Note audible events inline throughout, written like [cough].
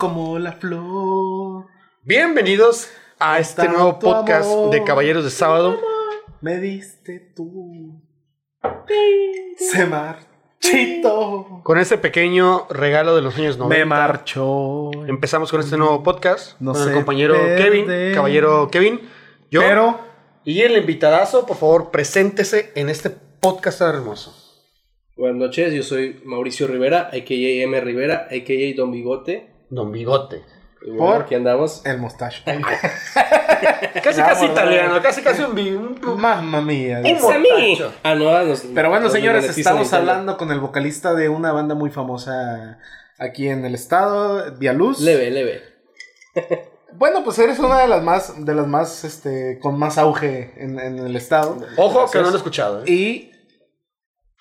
como la flor. Bienvenidos a este nuevo podcast amor. de Caballeros de Sábado. Me diste tú. Se marchito. Con ese pequeño regalo de los años 90. Me marchó. Empezamos con este nuevo podcast. No con el sé compañero perder. Kevin. Caballero Kevin. Yo. Pero Y el invitadazo, por favor, preséntese en este podcast tan hermoso. Buenas noches, yo soy Mauricio Rivera, a.k.a. M. Rivera, a.k.a. Don Bigote. Don Bigote. Y bueno, Por- aquí andamos. el mostacho. [laughs] Casi, casi italiano, casi, casi un, un- Mamma mía. Un a mí! mostacho. Ah, no, Pero bueno, señores, estamos hablando con el vocalista de una banda muy famosa aquí en el estado, Vialuz. Leve, leve. Bueno, pues eres una de las más, de las más, este, con más auge en, en el estado. Ojo que no lo he escuchado. ¿eh? Y,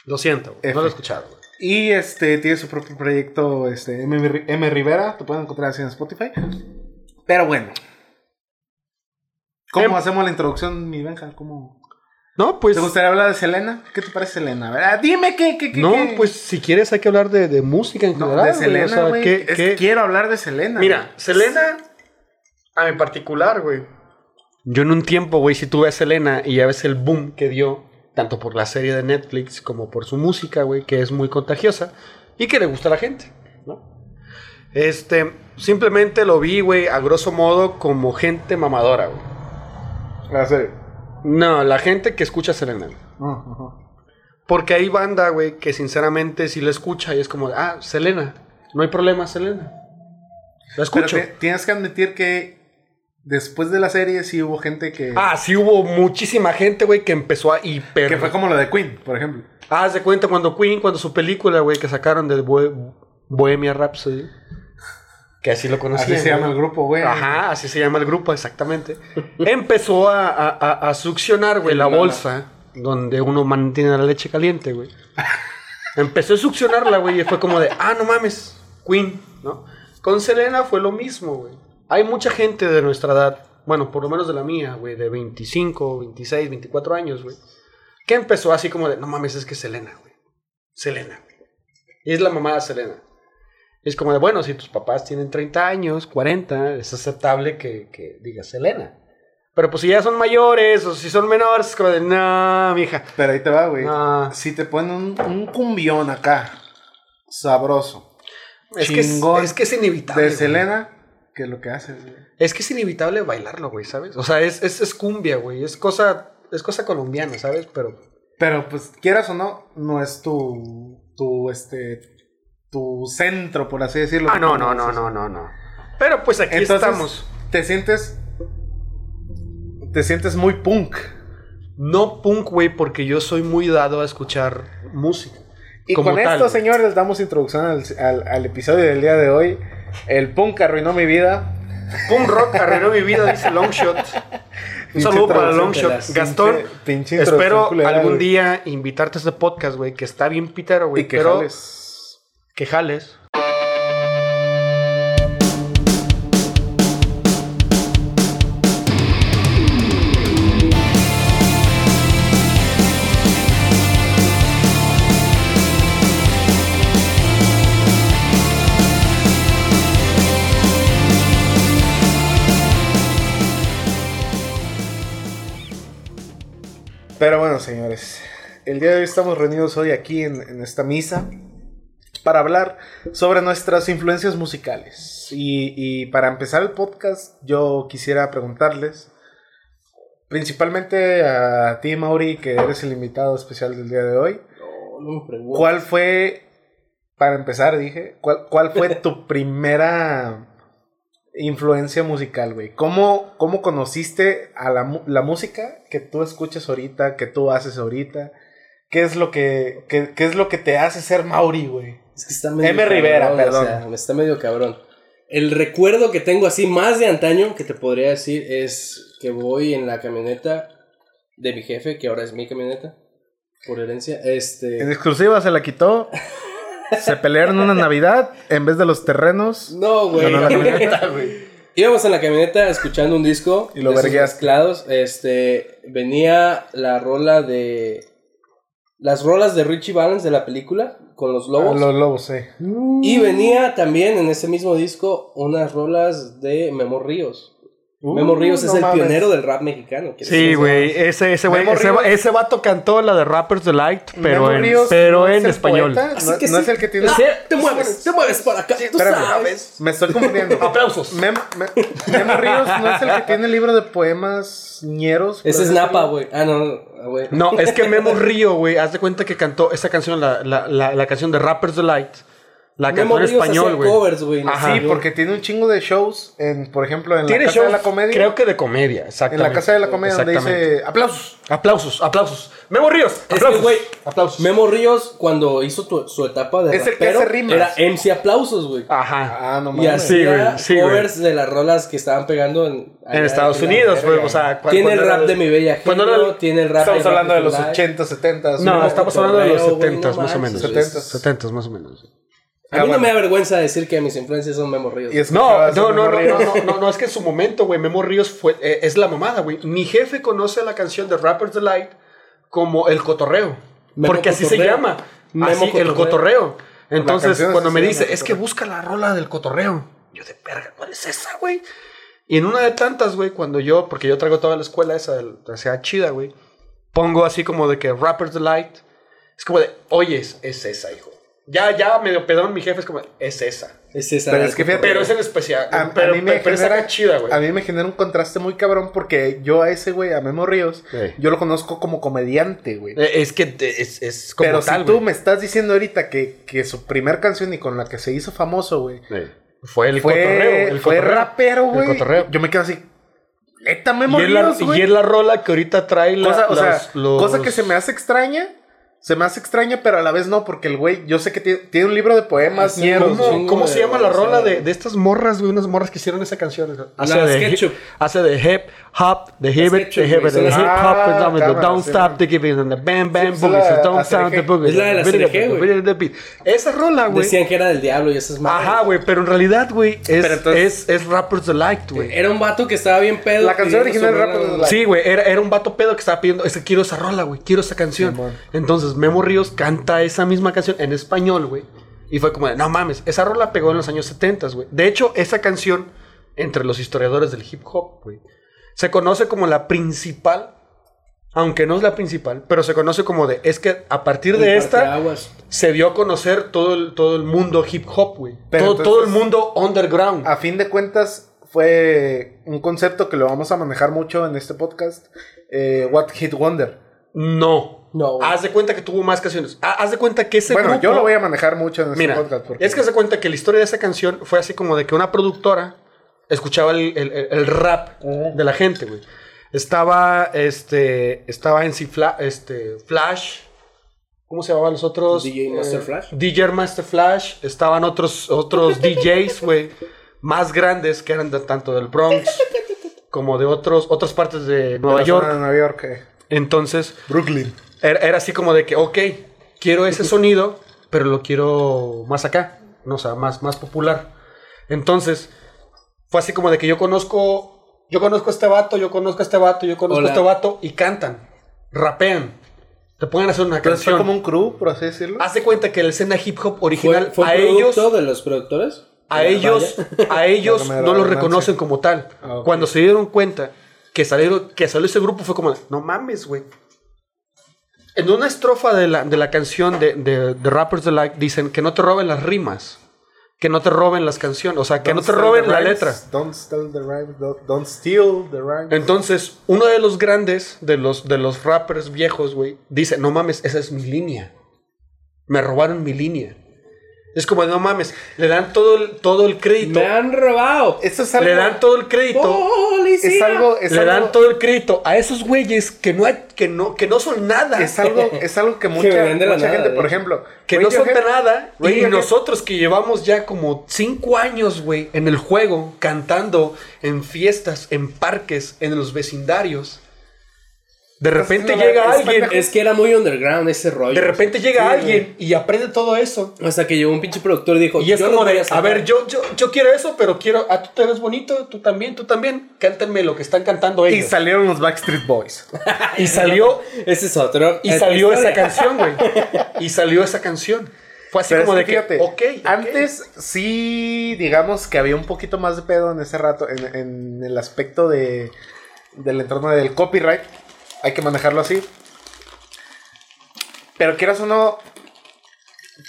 Lo siento, F. no lo he escuchado. Y este, tiene su propio proyecto, este, M, M. Rivera, te pueden encontrar así en Spotify. Pero bueno. ¿Cómo Em- hacemos la introducción, mi Benja? ¿Cómo? No, pues. ¿Te gustaría hablar de Selena? ¿Qué te parece Selena? Ah, dime qué, qué, qué. No, qué- pues si quieres hay que hablar de, de música en No, general. de güey, Selena, o sea, güey. ¿qué- Quiero hablar de Selena. Mira. Selena, a mi particular, güey. Yo en un tiempo, güey, si tuve a Selena y ya ves el boom que dio, tanto por la serie de Netflix como por su música, güey, que es muy contagiosa y que le gusta a la gente, ¿no? Este, simplemente lo vi, güey, a grosso modo como gente mamadora, güey. Ah, serio. No, la gente que escucha a Selena. Ah. Porque hay banda, güey, que sinceramente si la escucha y es como, ah, Selena, no hay problema, Selena. La Pero escucho. tienes que admitir que después de la serie sí hubo gente que... Ah, sí hubo muchísima gente, güey, que empezó a hiper... que fue como lo de Queen, por ejemplo. Ah, de cuenta cuando Queen, cuando su película, güey, que sacaron de Bohe- Bohemia Rhapsody. Que así lo conocían. Así se llama el grupo, güey. Ajá, así se llama el grupo, exactamente. [laughs] Empezó a, a- a- a succionar, güey, la bolsa donde uno mantiene la leche caliente, güey. [laughs] Empezó a succionarla, güey, y fue como de, ah, no mames, Queen, ¿no? Con Selena fue lo mismo, güey. Hay mucha gente de nuestra edad, bueno, por lo menos de la mía, güey, de 25, 26, 24 años, güey, que empezó así como de, no mames, es que Selena, güey. Selena, güey. Y es la mamá de Selena. Es como de, bueno, si tus papás tienen 30 años, 40, es aceptable que, que digas Selena. Pero pues si ya son mayores o si son menores, es como de, no, mija. Pero ahí te va, güey. No. Si te ponen un, un cumbión acá, sabroso, Es que es que es inevitable. de güey. Selena, ¿qué es lo que haces, güey? Es que es inevitable bailarlo, güey, ¿sabes? O sea, es, es, es cumbia, güey. Es cosa, es cosa colombiana, ¿sabes? Pero Pero pues quieras o no, no es tu, tu, este, tu centro, por así decirlo. Ah, no, no, no, no, no, no. Pero pues aquí Entonces, estamos. te sientes, te sientes muy punk. No punk, güey, porque yo soy muy dado a escuchar música. Y con tal, esto, güey. señores, damos introducción al, al- al episodio del día de hoy. El punk arruinó mi vida. Punk rock arruinó mi vida, dice Longshot. Un [laughs] saludo para Longshot. Gastón, pinche espero algún día invitarte a este podcast, güey, que está bien pitero, güey. Y que pero jales. que jales. Bueno, señores, el día de hoy estamos reunidos hoy aquí en, en esta misa para hablar sobre nuestras influencias musicales. Y, y para empezar el podcast, yo quisiera preguntarles, principalmente a ti, Mauri, que eres el invitado especial del día de hoy, No, no. ¿cuál fue, para empezar, dije, cuál, cuál fue tu primera influencia musical, güey? ¿Cómo, ¿Cómo conociste a la, la música que tú escuchas ahorita, que tú haces ahorita? ¿Qué es lo que, qué, qué es lo que te hace ser Mauri, güey? Es que está medio M. Rivera, cabrón, perdón. O sea, me está medio cabrón. El recuerdo que tengo así más de antaño que te podría decir es que voy en la camioneta de mi jefe, que ahora es mi camioneta, por herencia. En Este. exclusiva se la quitó. [laughs] Se pelearon una Navidad en vez de los terrenos. No, güey. Ganó la camioneta, [laughs] Íbamos en la camioneta escuchando un disco. Y lo vergueaste. mezclados. Este. Venía la rola de. las rolas de Richie Valens de la película con los lobos. Los lobos, sí. Y venía también en ese mismo disco unas rolas de Memo Ríos. Memo Ríos Uh, es el mames. pionero del rap mexicano. que Sí, es- güey. Ese, ese, güey, ese, ese vato cantó la de Rappers Delight, pero Memo en, Ríos pero no en español. no, que no sí. es el que tiene. Te mueves, te mueves para acá. tú Espérame, sabes. me estoy confundiendo. [laughs] Aplausos. Mem, Me- Memo Ríos no es el que tiene el libro de poemas ñeros. Ese es Napa, güey. Ah, no, no, güey. No, es que Memo Río, güey, haz de cuenta que cantó esa canción, la, la, la, la canción de Rappers Delight. La cantó Memo en Ríos español, hacía güey. covers, güey. en Ajá. Sí, porque tiene un chingo de shows, en, por ejemplo, en Tiene la Casa shows, de la Comedia. creo que de comedia, en exactamente. la Casa de la Comedia, donde dice aplausos. Aplausos, aplausos. Memo Ríos, Es que, aplausos. güey, aplausos. Memo Ríos, cuando hizo tu- su etapa de Es el que rapero, hace rimas. era MC Aplausos, güey. Ajá. Ah, no Y mames. Sí, hacía güey, sí, covers de las rolas que estaban pegando en, En Estados Unidos, güey. O sea, Tiene el rap de mi bella el- tiene el rap Estamos hablando de los Life. 80, 70. No, estamos hablando de los cotorreo, güey, 70 no más o menos. güey. 70 más o menos. A mí Ah, no me da vergüenza decir que mis influencias son Memo Ríos. Y es- No, no, no, Memo no, Ríos. no, no, no, es que en su momento, güey, Memo Ríos fue, eh, es la mamada, güey. Mi jefe conoce la canción de Rappers Delight como el cotorreo. Memo porque así se llama. Memo así, el Cotorreo. Entonces, cuando me dice, es que busca la rola del cotorreo. Yo de verga, ¿cuál es esa, güey? Y en una de tantas, güey, cuando yo, porque yo traigo toda la escuela esa, o sea, chida, güey, pongo así como de que Rappers Delight. Es como de, oye, es esa, hijo. Ya, ya, medio pedón, mi jefe es como, es esa. Es esa. Pero es que fíjate- Pero es en especial. A, a pero, mí me pero esa genera, acá chida, güey. a mí me genera un contraste muy cabrón porque yo a ese güey, a Memo Ríos, Sí. yo lo conozco como comediante, güey. Eh, Es que es, es como Pero tal, si tú me estás diciendo ahorita que, que su primer canción y con la que se hizo famoso, güey, Sí. Fue el fue, cotorreo. El fue cotorreo. rapero, El güey. cotorreo. Yo me quedo así, neta Memo Y es, la, y es la rola que ahorita trae la, cosa, o sea, los- cosa que se me hace extraña. Se me hace extraña, pero a la vez no, porque el güey, yo sé que tiene, tiene un libro de poemas sí, ñeros, ¿cómo? ¿Cómo, de- se llama la rola de, de estas morras, güey? Unas morras que hicieron esa canción. Hace Las de, Ketchup. hace de hip hop, de hip it, de hip it, de hip hop, Ah, cámara, don't stop the giving, and the bam bam boogie, la don't sound the boogie. Es la de la ACDG, güey. Esa rola, güey. Decían que era del diablo y esas madres. Ajá, güey, pero en realidad, güey, es, entonces- es, Rappers Delight, güey. Era un vato que estaba bien pedo. La canción original de Rappers. Delight. Sí, güey, era, un vato pedo que estaba pidiendo, es que quiero esa rola, güey, quiero esa canción. Simón. Entonces Memo Ríos canta esa misma canción en español, güey. Y fue como, de, no mames, esa rola pegó en los años 70, güey. De hecho, esa canción, entre los historiadores del hip hop, güey, se conoce como la principal, aunque no es la principal, pero se conoce como de, es que a partir de esta se dio a conocer todo el, todo el mundo hip hop, güey. Todo, todo el mundo underground. A fin de cuentas, fue un concepto que lo vamos a manejar mucho en este podcast. eh, What Hit Wonder. No. No, güey. Haz de cuenta que tuvo más canciones. Ha- Haz de cuenta que ese bueno, grupo... yo lo voy a manejar mucho en este Mira, podcast. Porque es que se cuenta que la historia de esa canción fue así como de que una productora escuchaba el, el- rap de la gente, güey. Estaba, este, estaba en Fla, este, Flash. ¿Cómo se llamaban los otros? DJ Master Flash. DJ Master Flash. Estaban otros, otros [laughs] DJs, güey, más grandes que eran de- tanto del Bronx como de otros, otras partes de Nueva York. de Nueva York. eh. Entonces, Brooklyn. Era, era así como de que, ok, quiero ese sonido, pero lo quiero más acá, no, o sea, más, más popular. Entonces, fue así como de que yo conozco, yo conozco a este vato, yo conozco a este vato, yo conozco Hola. a este vato, y cantan, rapean, te pueden hacer una fue canción. como un crew, por así decirlo. Haz de cuenta que la escena hip hop original, ¿Fue, fue a producto ellos, de los productores? a ellos, [laughs] a ellos la no lo reconocen como tal. Ah. Cuando se dieron cuenta que salieron, que salió ese grupo fue como, no mames, güey. En una estrofa de la, de la canción de, de, de Rappers Delight dicen que no te roben las rimas, que no te roben las canciones, o sea, que Don't no te roben la rhymes, letra. Don't steal the rhymes. Don't, don't steal the rhymes. Entonces, uno de los grandes, de los, de los rappers viejos, güey, dice, no mames, esa es mi línea. Me robaron mi línea. Es como, no mames, le dan todo el, todo el crédito. Me han robado. Eso es algo. Le dan todo el crédito. Policía. es algo. Es le algo, dan todo el crédito a esos güeyes que no, hay- que no, que no son nada. Es algo, es algo que [laughs] mucha, mucha nada, gente, por ejemplo, que no son de nada. Y nosotros que llevamos ya como cinco años, güey, en el juego, cantando en fiestas, en parques, en los vecindarios. De repente llega es alguien. Es que era muy underground ese rollo. de repente llega Sí, alguien y aprende todo eso. Hasta que llegó un pinche productor y dijo: Y es "Yo como de, a sacar". ver, yo, yo, yo quiero eso, pero quiero, ah, tú te ves bonito, tú también, tú también, cántenme lo que están cantando Y ellos. salieron los Backstreet Boys. Y salió, [laughs] Ese es otro. y es salió esa canción, güey. [laughs] Y salió esa canción. Fue así Pero como de que fíjate, ok, ok. antes sí, digamos que había un poquito más de pedo en ese rato, en, en el aspecto de, del entorno del copyright. Hay que manejarlo así. Pero quieras o no,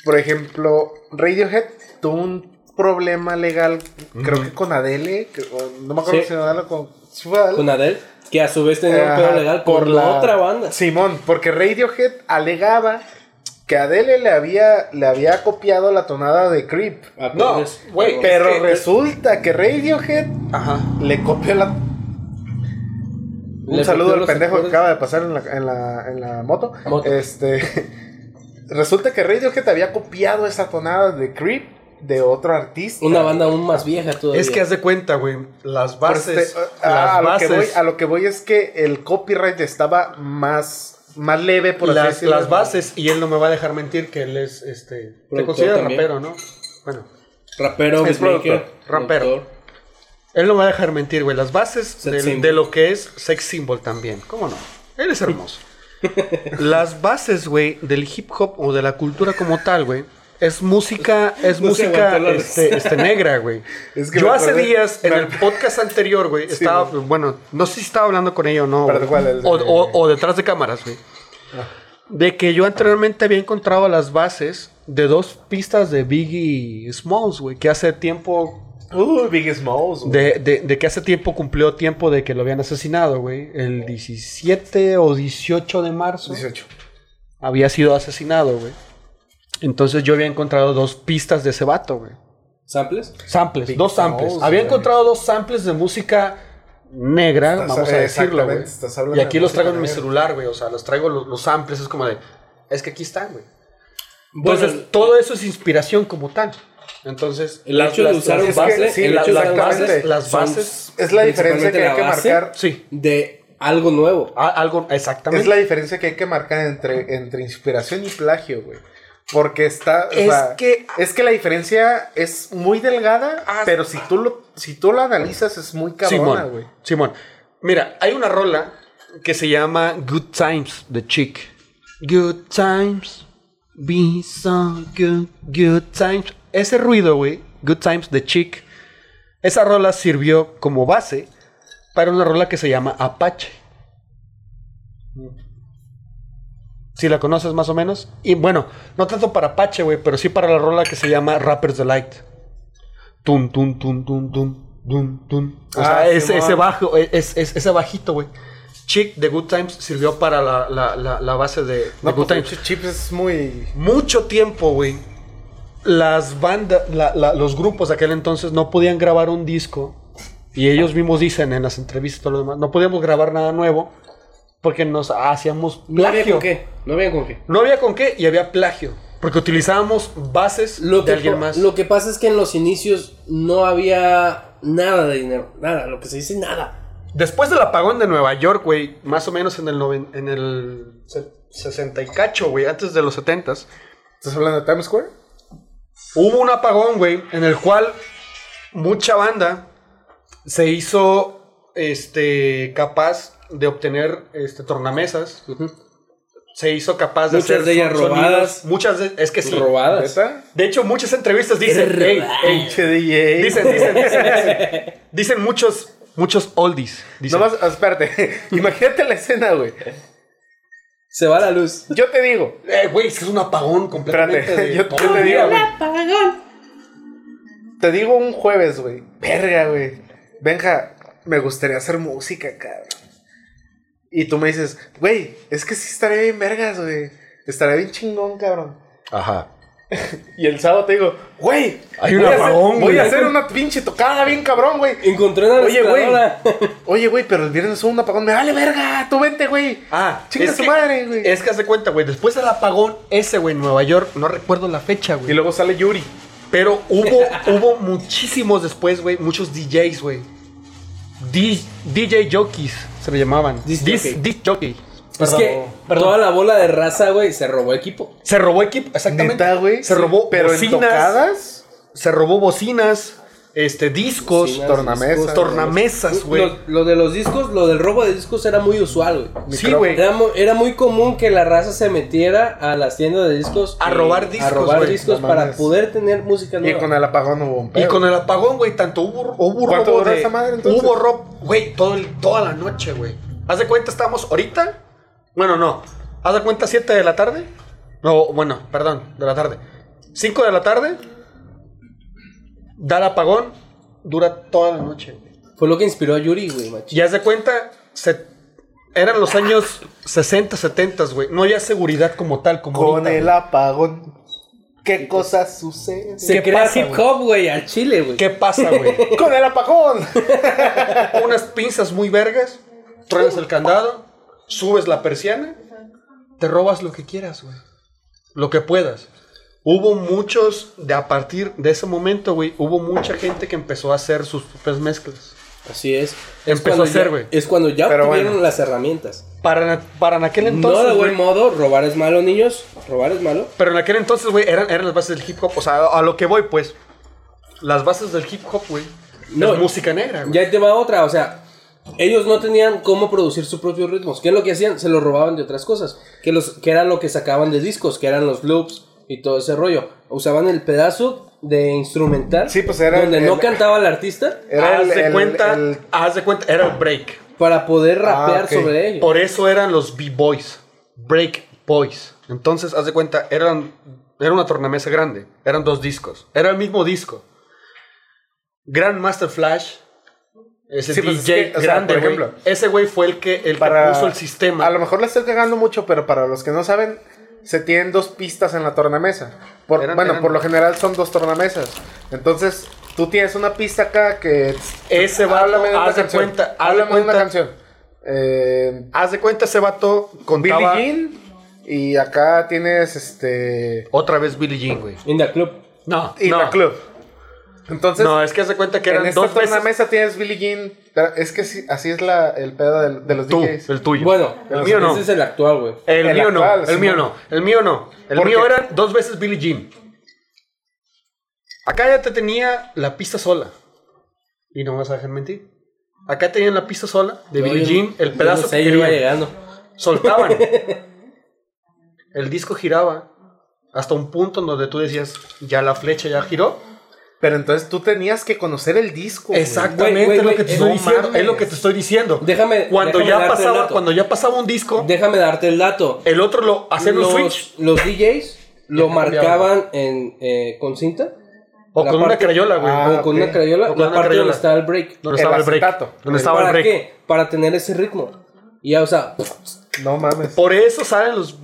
por ejemplo, Radiohead tuvo un problema legal, creo que con Adele, que- no me acuerdo Sí. si Adele o con... si Adele. Con Adele, que a su vez tenía un pedo legal por la otra banda. Simón, porque Radiohead alegaba que Adele le había, le había copiado la tonada de Creep. No, güey. Pero Es que- resulta que Radiohead Ajá. le copió la. Un Le saludo al pendejo que acaba de pasar en la, en la, en la moto. Moto. Este. [laughs] resulta que Radiohead había copiado esa tonada de Creep de otro artista. Una banda aún más vieja todavía. Es que haz de cuenta, güey, las bases, este- las ah, a, lo bases, que voy, a lo que voy es que el copyright estaba más, más leve, por las, decirlo. las bases, y él no me va a dejar mentir que él es, este, te considera rapero, ¿no? Bueno, Rapero, Es productor, rapero. Él no me va a dejar mentir, güey, las bases del- de lo que es sex symbol también, ¿cómo no? Él es hermoso. [laughs] las bases, güey, del hip hop o de la cultura como tal, güey, es música, es No música este, [laughs] este, negra, güey. Es que Yo hace acordé- días, en el podcast anterior, güey, Sí, estaba, güey. bueno, no sé si estaba hablando con ella o no. O, o- o detrás de cámaras, güey. De que yo anteriormente había encontrado las bases de dos pistas de Biggie Smalls, güey, que hace tiempo Uh, Big Smalls. güey. de, de- de que hace tiempo cumplió tiempo de que lo habían asesinado, güey. El 17 o 18 de marzo 18. había sido asesinado, güey. Entonces yo había encontrado dos pistas de ese vato, güey. ¿Samples? Samples, Big dos samples. Smalls, había güey. encontrado dos samples de música negra, Estás- vamos a decirlo, güey. exactamente, estás hablando Y aquí de los traigo en mi celular, güey. O sea, los traigo los, los samples, es como de... Es que aquí están, güey. Bueno, Entonces, todo eso es inspiración como tal. Entonces, el las- hecho de usar las- un es que base, sí, el la- hecho de las bases, las bases, Es la diferencia que hay que marcar. sí, de algo nuevo. a- algo, Es exactamente. la diferencia que hay que marcar entre, entre inspiración y plagio, güey. Porque está. o Es sea, que- Es que la diferencia es muy delgada, Ah. pero si tú lo, si tú lo analizas, es muy cabrona, güey. Simón, Simón. Mira, hay una rola que se llama Good Times de Chick. Good Times, be so good, good times. Ese ruido, güey, Good Times de Chick, esa rola sirvió como base para una rola que se llama Apache. Si la conoces más o menos. Y bueno, no tanto para Apache, güey, pero sí para la rola que se llama Rapper's Delight. Tum, tum, tum, tum, tum, tum, tum. O Ah, sea, ese, bajo, es, es- ese bajito, güey. Chick de Good Times sirvió para la, la- la- la base de, de No, Good pues, Times. Chips es muy. Mucho tiempo, güey. Las bandas, la- la- los grupos de aquel entonces no podían grabar un disco. Y ellos mismos dicen en las entrevistas y todo lo demás, no podíamos grabar nada nuevo porque nos hacíamos No había plagio. con qué. No había con qué. No había con qué y había plagio. Porque utilizábamos bases Lo de que, alguien más. lo que pasa es que en los inicios no había nada de dinero. Nada, lo que se dice nada. Después del apagón de Nueva York, güey, más o menos en el, noven- en el se- 60 y cacho, güey, antes de los 70s, ¿Estás hablando de Times Square? Hubo un apagón, güey, en el cual mucha banda se hizo este, capaz de obtener este, tornamesas. Se hizo capaz de Muchas hacer de ellas sonidos. robadas. Muchas de, es que sí. Robadas. De hecho, muchas entrevistas dicen, "Ey, ey". Pinche DJ. dicen, dicen, dicen, dicen, dicen muchos, muchos oldies. Dicen. Nomás, espérate. [laughs] Imagínate la escena, güey. Se va la luz. Yo te digo. Eh, güey, es que es un apagón completamente. Espérate, de [laughs] yo- te digo, güey. Te digo un jueves, güey. Verga, güey. Benja, me gustaría hacer música, cabrón. Y tú me dices, güey, es que sí estaría bien vergas, güey. Estaría bien chingón, cabrón. Ajá. [laughs] Y el sábado te digo, güey, Hay un apagón, Voy a hacer una pinche tocada bien cabrón, güey. Encontré una Oye, güey. [laughs] Oye, güey, pero el viernes hubo un apagón. Me vale verga, tú vente, güey. Ah, Chinga su que- madre, güey. Es que haz de cuenta, güey. Después del apagón, ese, güey, en Nueva York, no recuerdo la fecha, Y güey. luego sale Yuri. Pero hubo, [laughs] hubo muchísimos después, güey, muchos DJs, güey. DJ jockeys se le llamaban. Disc Dis- jockey. Es que perdón. toda la bola de raza, güey, se robó equipo. Se robó equipo, exactamente. Neta, güey. Se Sí, robó pero en bocinas. tocadas. Se robó bocinas, este, discos, Bocinas, tornamesas. discos, tornamesas, güey. Lo, lo de los discos, lo del robo de discos era muy usual, güey. Sí, güey. Era, mu- era muy común que la raza se metiera a las tiendas de discos A y- robar discos, a robar güey. discos No para mames. poder tener música Y nueva. con el apagón hubo un Y con el apagón, güey, tanto hubo, hubo ¿Cuánto robo duró de... esa madre, entonces? Hubo robo, güey, todo el- toda la noche, güey. Haz de cuenta, estamos ahorita... Bueno, no. Haz de cuenta, 7 de la tarde. No, bueno, perdón, de la tarde. 5 de la tarde. Da el apagón, dura toda la noche. Fue lo que inspiró a Yuri, güey, macho. Y haz de cuenta, se- eran los años 60, 70, güey. No había seguridad como tal, como Con ahorita, el güey. apagón. ¿Qué cosas suceden? Se ¿Qué crea pasa, hip güey? hop, güey, al chile, güey. ¿Qué pasa, güey? [laughs] Con el apagón. [laughs] unas pinzas muy vergas, truenas el candado, subes la persiana, te robas lo que quieras, güey. Lo que puedas. Hubo muchos, de a partir de ese momento, güey, hubo mucha gente que empezó a hacer sus propias mezclas. Así es. Empezó cuando a hacer, ya- güey. Es cuando ya Pero obtuvieron bueno. las herramientas. Para, para en aquel no entonces, de buen modo, robar es malo, niños. Robar es malo. pero en aquel entonces, güey, eran, eran las bases del hip hop. O sea, a lo que voy, pues, las bases del hip hop, güey, No, es música negra, güey. Ya te va otra, o sea, ellos no tenían cómo producir sus propios ritmos. ¿Qué es lo que hacían? Se los robaban de otras cosas. Que, los, que era lo que sacaban de discos, que eran los loops y todo ese rollo. Usaban el pedazo de instrumental Sí, pues era donde el- no el- cantaba el artista Era haz el- de cuenta, el- haz de cuenta, era el break. para poder rapear Ah, ok. sobre ello. Por eso eran los B-Boys, Break Boys. Entonces, haz de cuenta, eran, era una tornamesa grande, eran dos discos, era el mismo disco. Grandmaster Flash, ese Sí, pues es que, o sea, grande, por güey, ejemplo, ese güey fue el que, el que Para- puso el sistema. A lo mejor le estoy cagando mucho, pero para los que no saben, se tienen dos pistas en la tornamesa. Por, Eran- bueno, eran- por lo general son dos tornamesas. Entonces, tú tienes una pista acá que. Ese vato, Háblame de una haz de canción. cuenta, haz de Háblame de una cuenta. canción. Eh, Haz de cuenta, ese vato Billie contaba... Jean. Y acá tienes este. Otra vez Billie Jean, güey. In the club. No, no. la club. Entonces, No, es que haz de cuenta que en eran esta dos veces... tornamesa tienes Billie Jean. pero Es que sí, así es la, el pedo de, los Tú, DJs. el tuyo. Bueno, el mío no. ese es el actual, güey. El, El mío actual, no, el mío no, el mío no. El ¿Por mío qué? era dos veces Billie Jean. Acá ya te tenía la pista sola. Y no me vas a dejar mentir. Acá tenían la pista sola de Billie Jean, el pedazo no sé, que iba llegando. Soltaban. [laughs] el disco giraba hasta un punto en donde tú decías, ya la flecha ya giró. Pero entonces tú tenías que conocer el disco. güey. Exactamente, Güey, güey, es lo güey, que te estoy diciendo. Es lo que te estoy diciendo. Déjame- cuando déjame ya darte el pasaba, dato. cuando ya pasaba un disco, Déjame darte el dato. el otro lo hacía un switch. Los, los DJs lo marcaban en, eh, con cinta. O la con una parte- crayola, güey. Ah, o con ok. una crayola. O con la una parte crayola. donde estaba el break. Donde estaba el break. Donde estaba el ¿Para break. qué? Para tener ese ritmo. Y ya, o sea, No mames. Por eso salen los,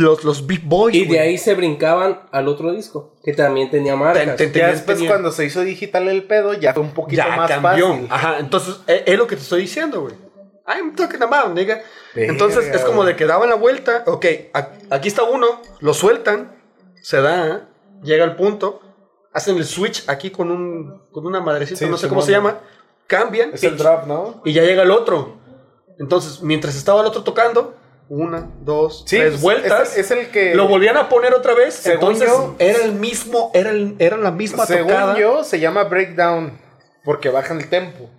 los, los Big Boys. y de güey. ahí se brincaban al otro disco, que también tenía marcas. Ten- ten- Ya después tenía- cuando se hizo digital el pedo, ya fue un poquito ya más cambió. fácil. Ajá, entonces es, es lo que te estoy diciendo, güey. I'm talking about, nigga. Verga, Entonces es como de que daban la vuelta. Ok, a- aquí está uno, lo sueltan, se da, llega al punto, hacen el switch aquí con, un, con una madrecita, Sí, no sé cómo se llama, cambian Es el drop, ¿no? y ya llega el otro. Entonces, mientras estaba el otro tocando, una, dos, Sí, tres vueltas. es el- es el que- Lo volvían a poner otra vez. Según entonces, yo- era el mismo, era, el- era la misma Según tocada. yo, se llama breakdown. Porque bajan el tempo.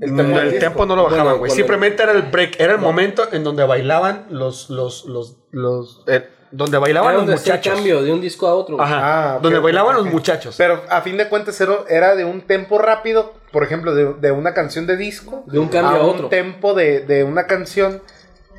El tempo, el tempo no lo bajaban, güey. Simplemente era el break. Era el momento en donde bailaban los. los, los, los eh, donde bailaban Era los muchachos. cambio de un disco a otro. Ajá. Ah, donde bailaban los muchachos. Pero a fin de cuentas era, era de un tempo rápido, por ejemplo, de, de una canción de disco. De un cambio a otro. un tempo de, de una canción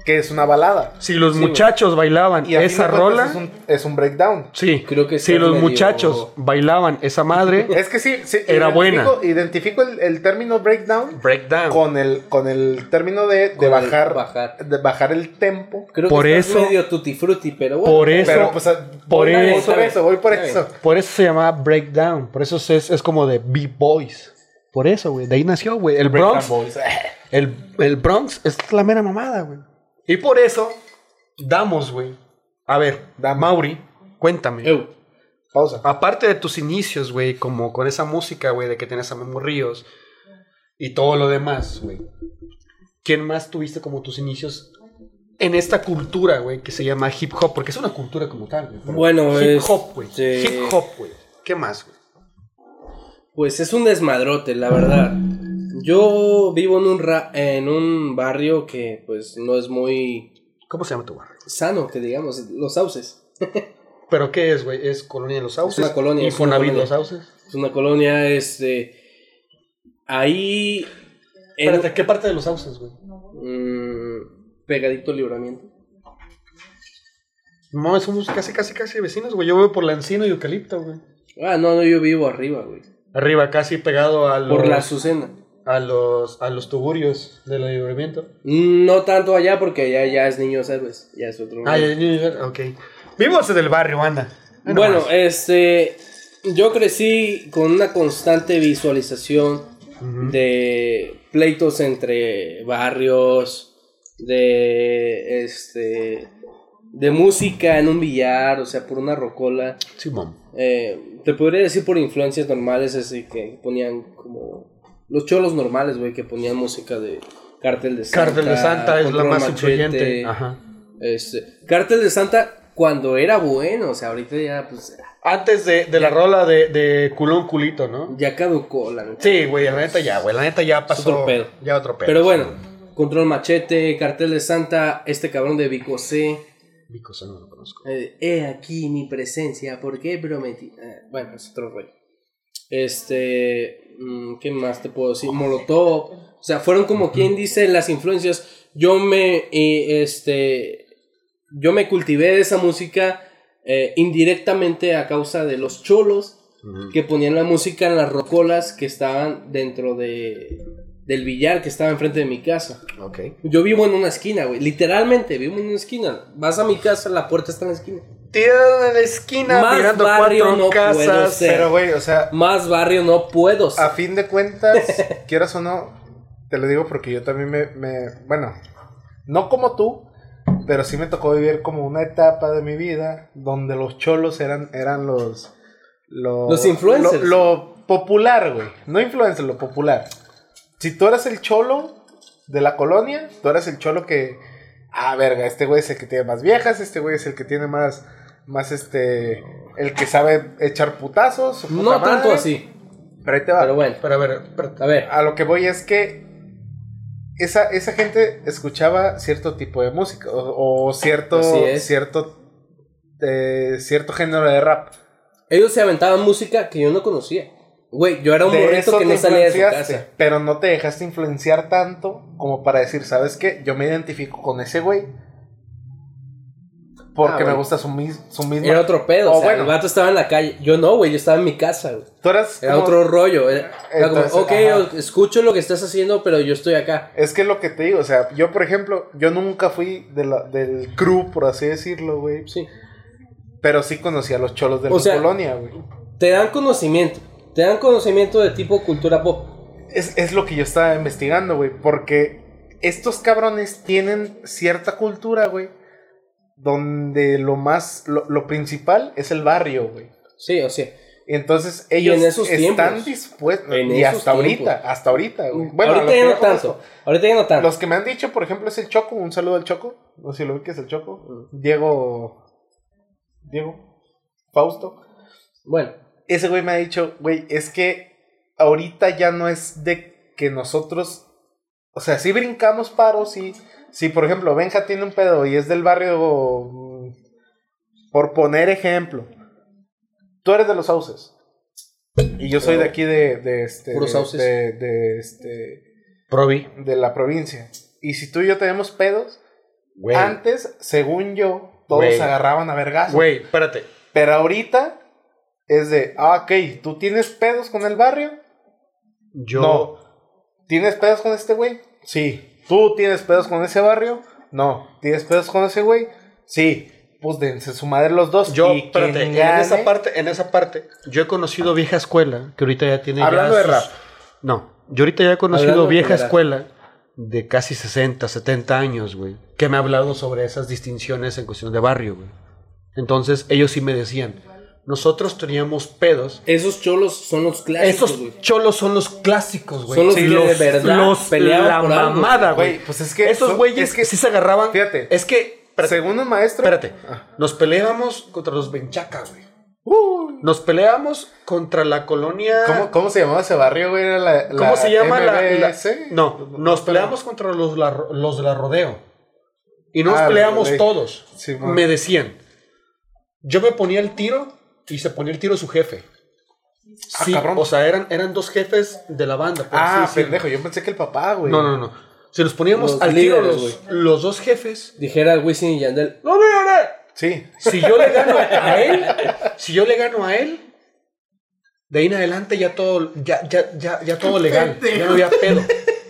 que es una balada. si los Sí, muchachos bailaban Y esa rola. Es un, es un breakdown. Sí. Creo que si los medio- muchachos bailaban esa madre. [laughs] Es que sí, sí, Era identifico- buena. Identifico el, el término breakdown breakdown. con el, con el término de, de Con el bajar, bajar. de bajar el tempo. Creo Por que eso- medio tutti frutti, pero bueno. Por eso. Pero pues a- por voy, eso- por eso, voy por eso. Por eso se llamaba breakdown. Por eso es, es como de B-Boys. Por eso, güey. De ahí nació, güey. El Bronx. [laughs] El, el Bronx es la mera mamada, güey. Y por eso damos, güey. A ver, Dame. Mauri, cuéntame. Eu, Pausa. Aparte de tus inicios, güey, como con esa música, güey, de que tienes a Memo Ríos y todo lo demás, güey. ¿Quién más tuviste como tus inicios en esta cultura, güey, que se llama hip hop, porque es una cultura como tal, güey. Bueno, hip es- hop, güey. sí. Hip hop, güey. ¿Qué más, güey? Pues es un desmadrote, la verdad. Yo vivo en un, ra- en un barrio que pues no es muy ¿Cómo se llama tu barrio? sano, que digamos, Los Sauces. [laughs] ¿Pero qué es, güey? ¿Es Colonia de los Sauces? una colonia, es una Infonavit colonia. los Sauces? Es una colonia, este... Ahí... en- Espérate, ¿qué parte de los Sauces, güey? mm, pegadito al libramiento. No, somos casi, casi, casi vecinos, güey. Yo vivo por la encino y eucalipto, güey. Ah, no, no, yo vivo arriba, güey. Arriba, casi pegado a los, Por la Azucena. A los, a los tuburios del libramiento. No tanto allá porque allá ya es Niños Héroes. Ya es otro. Ah, ya, ya, ya, ok. Vivos del barrio, anda. Bueno, este, yo crecí con una constante visualización de pleitos entre barrios, de, este, de música en un billar, o sea, por una rocola. Simón. Eh, te podría decir por influencias normales, así que ponían como los cholos normales, güey, que ponían música de Cártel de Santa. Cártel de Santa es la más Machete. influyente. Ajá. Este, Cártel de Santa cuando era bueno, o sea, ahorita ya, pues, Antes de, de la rola de, de culón culito, ¿no? ya caducó la neta. Sí, güey, la neta ya, güey. La neta ya pasó. otro pedo. Ya otro pedo. Pero bueno, Control Machete, Cartel de Santa, este cabrón de Vico C. Vico, eso no lo conozco. Eh, he aquí mi presencia, ¿por qué prometí? Eh, bueno, es otro rollo. Este, ¿qué más te puedo decir? Molotov. O sea, fueron como quien dice las influencias. Yo me, eh, este, yo me cultivé de esa música eh, indirectamente a causa de los cholos que ponían la música en las rocolas que estaban dentro de, del billar que estaba enfrente de mi casa. Ok. Yo vivo en una esquina, güey. Literalmente, vivo en una esquina. Vas a mi casa, la puerta está en la esquina. Tirado en la esquina, Más mirando barrio cuatro no puedo ser. Pero, güey, o sea, Más barrio no puedo. ser. a fin de cuentas, [laughs] quieras o no, te lo digo porque yo también me, me- bueno, no como tú, pero sí me tocó vivir como una etapa de mi vida donde los cholos eran, eran los... Lo, Los influencers. Lo, lo popular, güey. No influencer, lo popular. Si tú eras el cholo de la colonia, tú eras el cholo que... Ah, verga, este güey es el que tiene más viejas, este güey es el que tiene más... Más este... El que sabe echar putazos. puta no tanto así. Pero ahí te va. Pero bueno, Pero a ver, a ver. A lo que voy es que esa, esa gente escuchaba cierto tipo de música o, o cierto, cierto, eh, cierto género de rap. Ellos se aventaban música que yo no conocía. Güey, yo era un morrito que no salía de su casa. pero no te dejaste influenciar tanto como para decir, ¿sabes qué? Yo me identifico con ese güey porque Ah, me gusta su, mis- su misma... Era otro pedo. O o sea, bueno. el vato estaba en la calle. Yo no, güey. Yo estaba en mi casa, güey. Tú eras Era como- otro rollo. Era, como, ok, ajá. escucho lo que estás haciendo, pero yo estoy acá. Es que es lo que te digo, o sea, yo por ejemplo, yo nunca fui de la- del crew, por así decirlo, güey. Sí. Pero sí conocí a los cholos de O la sea, colonia, güey. Te dan conocimiento. Te dan conocimiento de tipo cultura pop. Es, es lo que yo estaba investigando, güey. Porque estos cabrones tienen cierta cultura, güey. Donde lo más, lo, lo principal es el barrio, güey. Sí, o sea. Entonces ellos en esos están dispuestos. Y hasta tiempos. ahorita, hasta ahorita, güey. Bueno, ahorita ya no tanto. conozco. Ahorita ya no tanto. Los que me han dicho, por ejemplo, es el Choco. Un saludo al Choco. No sé si lo vi que es el Choco. Diego. Diego. Fausto. Bueno, Ese güey me ha dicho, güey, es que ahorita ya no es de que nosotros. O sea, si brincamos paros y. Si, por ejemplo, Benja tiene un pedo y es del barrio. mm, Por poner ejemplo. Tú eres de los sauces. Y yo soy de aquí de. de este. Puros sauces. De, de este. Provi. De la provincia. Y si tú y yo tenemos pedos. Güey. Antes, según yo, todos Güey. se agarraban a vergas. Güey, espérate. Pero ahorita es de, ah, ok, ¿tú tienes pedos con el barrio? Yo. No. ¿Tienes pedos con este güey? Sí. ¿Tú tienes pedos con ese barrio? No. ¿Tienes pedos con ese güey? Sí. Pues dense su madre los dos. Yo, y espérate, quien en esa parte, en esa parte, yo he conocido vieja escuela, que ahorita ya tiene. ya Hablando de rap. No, yo ahorita ya he conocido Hablando vieja escuela de casi 60, 70 años, güey, que me ha hablado sobre esas distinciones en cuestión de barrio, güey. Entonces, ellos sí me decían, nosotros teníamos pedos. Esos cholos son los clásicos, Esos cholos son los clásicos, güey. Son los que de verdad peleaban la por mamada, güey. Pues es que Esos güeyes es que- sí se agarraban. Fíjate. Es que. Espérate, Según un maestro. espérate. Ah. Nos peleábamos contra los Benchaca, güey. Uh, Nos peleábamos contra la colonia. ¿Cómo, ¿Cómo se llamaba ese barrio, güey? Era la, ¿Cómo la se llama la, la-? No, nos peleamos contra los, la- los de la rodeo. Y no nos Ah, peleamos todos. Sí, me decían. Yo me ponía el tiro y se ponía el tiro su jefe. Ah, Sí, cabrón. o sea, eran, eran dos jefes de la banda. por Ah, así pendejo. Yo pensé que el papá, güey. No, no, no. Si nos poníamos Los al tiro los, los dos jefes. Dijera Wisin y Yandel. ¡No me gané! Sí. Si yo le gano a él, si yo le gano a él, de ahí en adelante ya todo, ya, ya, ya, ya todo legal. Ya no había pedo.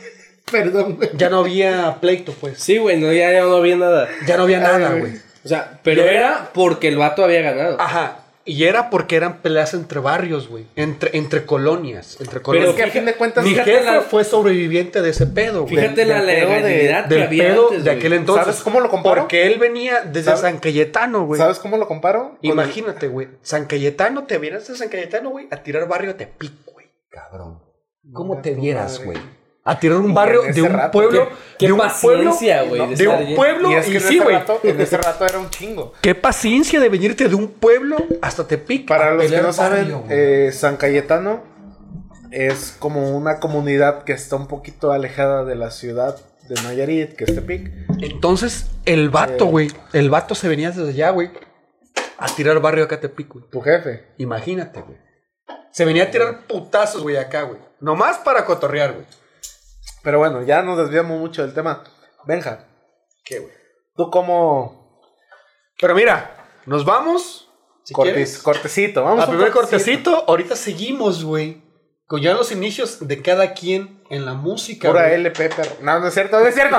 [laughs] Perdón, güey. Ya no había pleito, pues. Sí, güey, no, ya, ya no había nada. Ya no había nada, Ay, güey. O sea, pero era porque el vato había ganado. Ajá. Y era porque eran peleas entre barrios, güey. Entre, entre colonias. Entre Pero colonias. es que a fin de cuentas. Mi jefe la- fue sobreviviente de ese pedo, güey. Fíjate la pedo de- legalidad que había pedo antes, de aquel entonces. ¿Sabes cómo lo comparo? Porque él venía desde ¿Sabes? San Cayetano, güey. ¿Sabes cómo lo comparo? Imagínate, güey. San Cayetano, te vieras de San Cayetano, güey, a tirar barrio a Tepic, güey. Cabrón. ¿Cómo te vieras, güey? A tirar un barrio de un rato, pueblo. Qué, de un paciencia, güey. pueblo, de un pueblo. Y es que y en, sí, güey. en ese rato era un chingo. Qué paciencia de venirte de un pueblo hasta Tepic. Para los que no saben, eh, San Cayetano es como una comunidad que está un poquito alejada de la ciudad de Nayarit, que es Tepic. Entonces, el vato, Eh. güey. El vato se venía desde allá, güey. A tirar barrio acá a Tepic, güey. Tu jefe. Imagínate, güey. Se venía a tirar putazos, güey, acá, güey. Nomás para cotorrear, güey. Pero bueno, ya nos desviamos mucho del tema. Benja, ¿Qué, güey? tú como Pero mira, nos vamos. Si cortes- quieres. cortecito, vamos A primer cortecito, ahorita seguimos, güey. Con ya los inicios de cada quien en la música. Pura güey. LP, perro. No, no es cierto, no es cierto.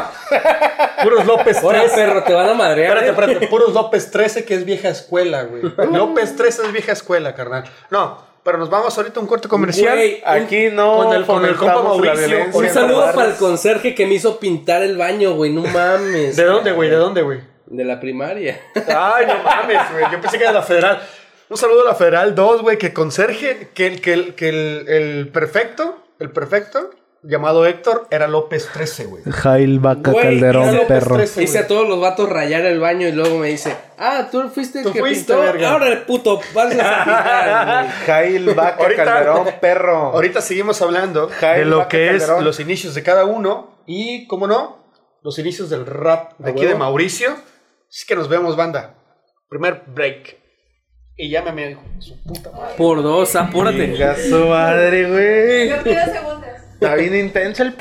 [laughs] Puros López Ahora, 13. perro, te van a madrear. Espérate, ¿eh? espérate. Puros López 13, que es vieja escuela, güey. [laughs] López 13 es vieja escuela, carnal. No, pero nos vamos ahorita a un corte comercial. Güey, Aquí no Con el- con el compa Mauricio. violencia Un saludo para el conserje que me hizo pintar el baño, güey. No mames. ¿De dónde, güey? ¿De dónde, güey? De la primaria. Ay, no mames, güey. Yo pensé que era la federal. Un saludo a la federal 2, güey, que conserje, que, el, que, el, que el, el perfecto, el perfecto, llamado Héctor, era López 13, güey. Jail Vaca Güey, Calderón, era López perro. 13, Hice a todos los vatos rayar el baño y luego me dice, ah, tú fuiste el Tú que fuiste, pintó. verga. Ahora el puto, vas a pintar. [laughs] Jail Vaca Ahorita- Calderón, perro. Ahorita seguimos hablando Jaime de lo Vaca que Calderón. es los inicios de cada uno y, ¿cómo no? Los inicios del rap de ¿A aquí huevo? de Mauricio. Así que nos vemos, banda. Primer break. Y llámame, hijo de su puta madre. Por dos, apúrate. Venga su madre, güey. Yo. Está bien intenso el...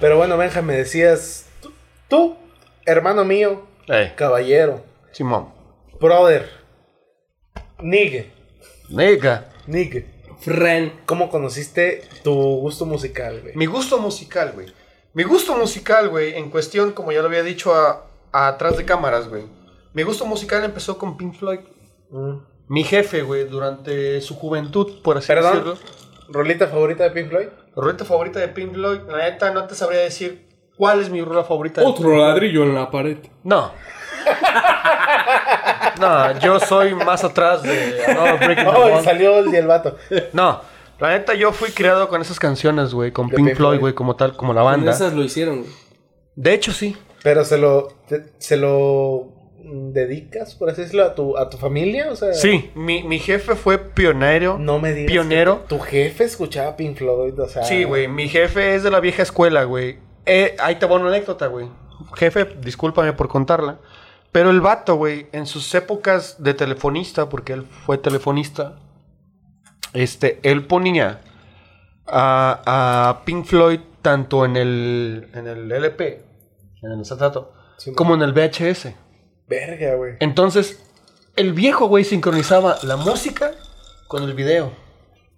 Pero bueno, Benja, me decías... Tú, tú, hermano mío, caballero, Simón. brother, nigue, Nega. nigue. Fren. ¿Cómo conociste tu gusto musical, güey? Mi gusto musical, güey. Mi gusto musical, güey, en cuestión, como ya lo había dicho a, a atrás de cámaras, güey. Mi gusto musical empezó con Pink Floyd. Mm. Mi jefe, güey, durante su juventud, por así Perdón. decirlo. ¿Rolita favorita de Pink Floyd? Rolita favorita de Pink Floyd, la neta, no te sabría decir cuál es mi rola favorita. de Pink Otro Floyd. ladrillo en la pared. No. no, yo soy más atrás de No, Oh, [laughs] salió el, el vato. No, la neta, yo fui criado con esas canciones, güey, con De Pink Pink Floyd, güey, como tal, como la Con banda. esas lo hicieron, güey. De hecho, sí. Pero se lo, se lo dedicas, por así decirlo, a tu, a tu familia, o sea... Sí, mi, mi jefe fue pionero. No me digas Pionero. tu jefe escuchaba Pink Floyd, o sea... Sí, güey, mi jefe es de la vieja escuela, güey. Eh, ahí te va una anécdota, güey. Jefe, discúlpame por contarla. Pero el vato, güey, en sus épocas de telefonista, porque él fue telefonista, este, él ponía a, a Pink Floyd tanto en el, en el LP, en el acetato, Sí, como en el VHS. Verga, güey. Entonces, el viejo, güey, sincronizaba la música con el video.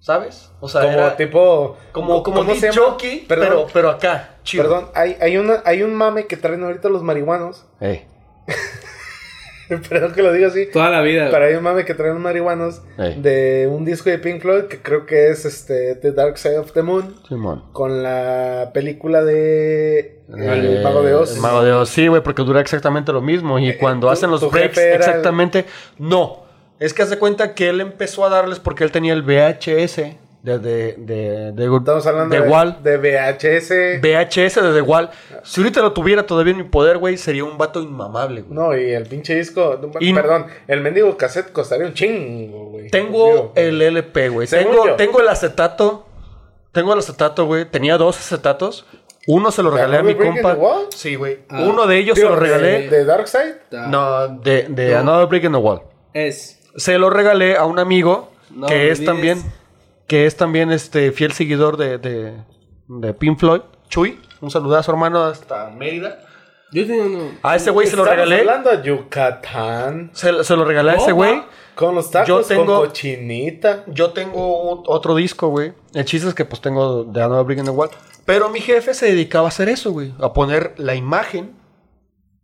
¿Sabes? O sea, Como era tipo... como, como ¿cómo disc se llama? jockey, Perdón, pero, pero acá, chido. Perdón, hay, hay, una, hay un mame que traen ahorita los marihuanos. Ey. [laughs] perdón que lo diga así. Toda la vida. Hay un mame que traen marihuanos Ey. de un disco de Pink Floyd que creo que es este The Dark Side of the Moon Simón. con la película de El Eh, Mago de Oz. El Mago de Oz, sí, güey, porque dura exactamente lo mismo. Y cuando tu- hacen los breaks, exactamente. No. Es que hace cuenta que él empezó a darles porque él tenía el VHS de, de, de, de, Estamos hablando de de, Wall. de VHS. VHS de The Wall. Si ahorita lo tuviera todavía en mi poder, güey, sería un vato inmamable, güey. No, y el pinche disco. Y- perdón, el mendigo cassette costaría un chingo, güey. Tengo Digo, el LP, güey. Tengo, yo. tengo el acetato. Tengo el acetato, güey. Tenía dos acetatos. Uno se lo ¿De regalé a mi compa. the Wall? Sí, güey. Ah. Uno de ellos digo, se lo regalé. De, Dark Side. Ah, No, de, de No. Another Brick in the Wall. Es. Se lo regalé a un amigo No que es también que es también este fiel seguidor de, de, de Pink Floyd, Chuy. Un saludazo, hermano, hasta Mérida. Yo tenía uno. A ese güey se lo regalé. hablando de Yucatán. Se, se lo regalé a ese güey. Con los tacos, Yo tengo- con cochinita. Yo tengo otro disco, güey. El chiste es que pues tengo de Another Brick in the Wall. Pero mi jefe se dedicaba a hacer eso, güey. A poner la imagen,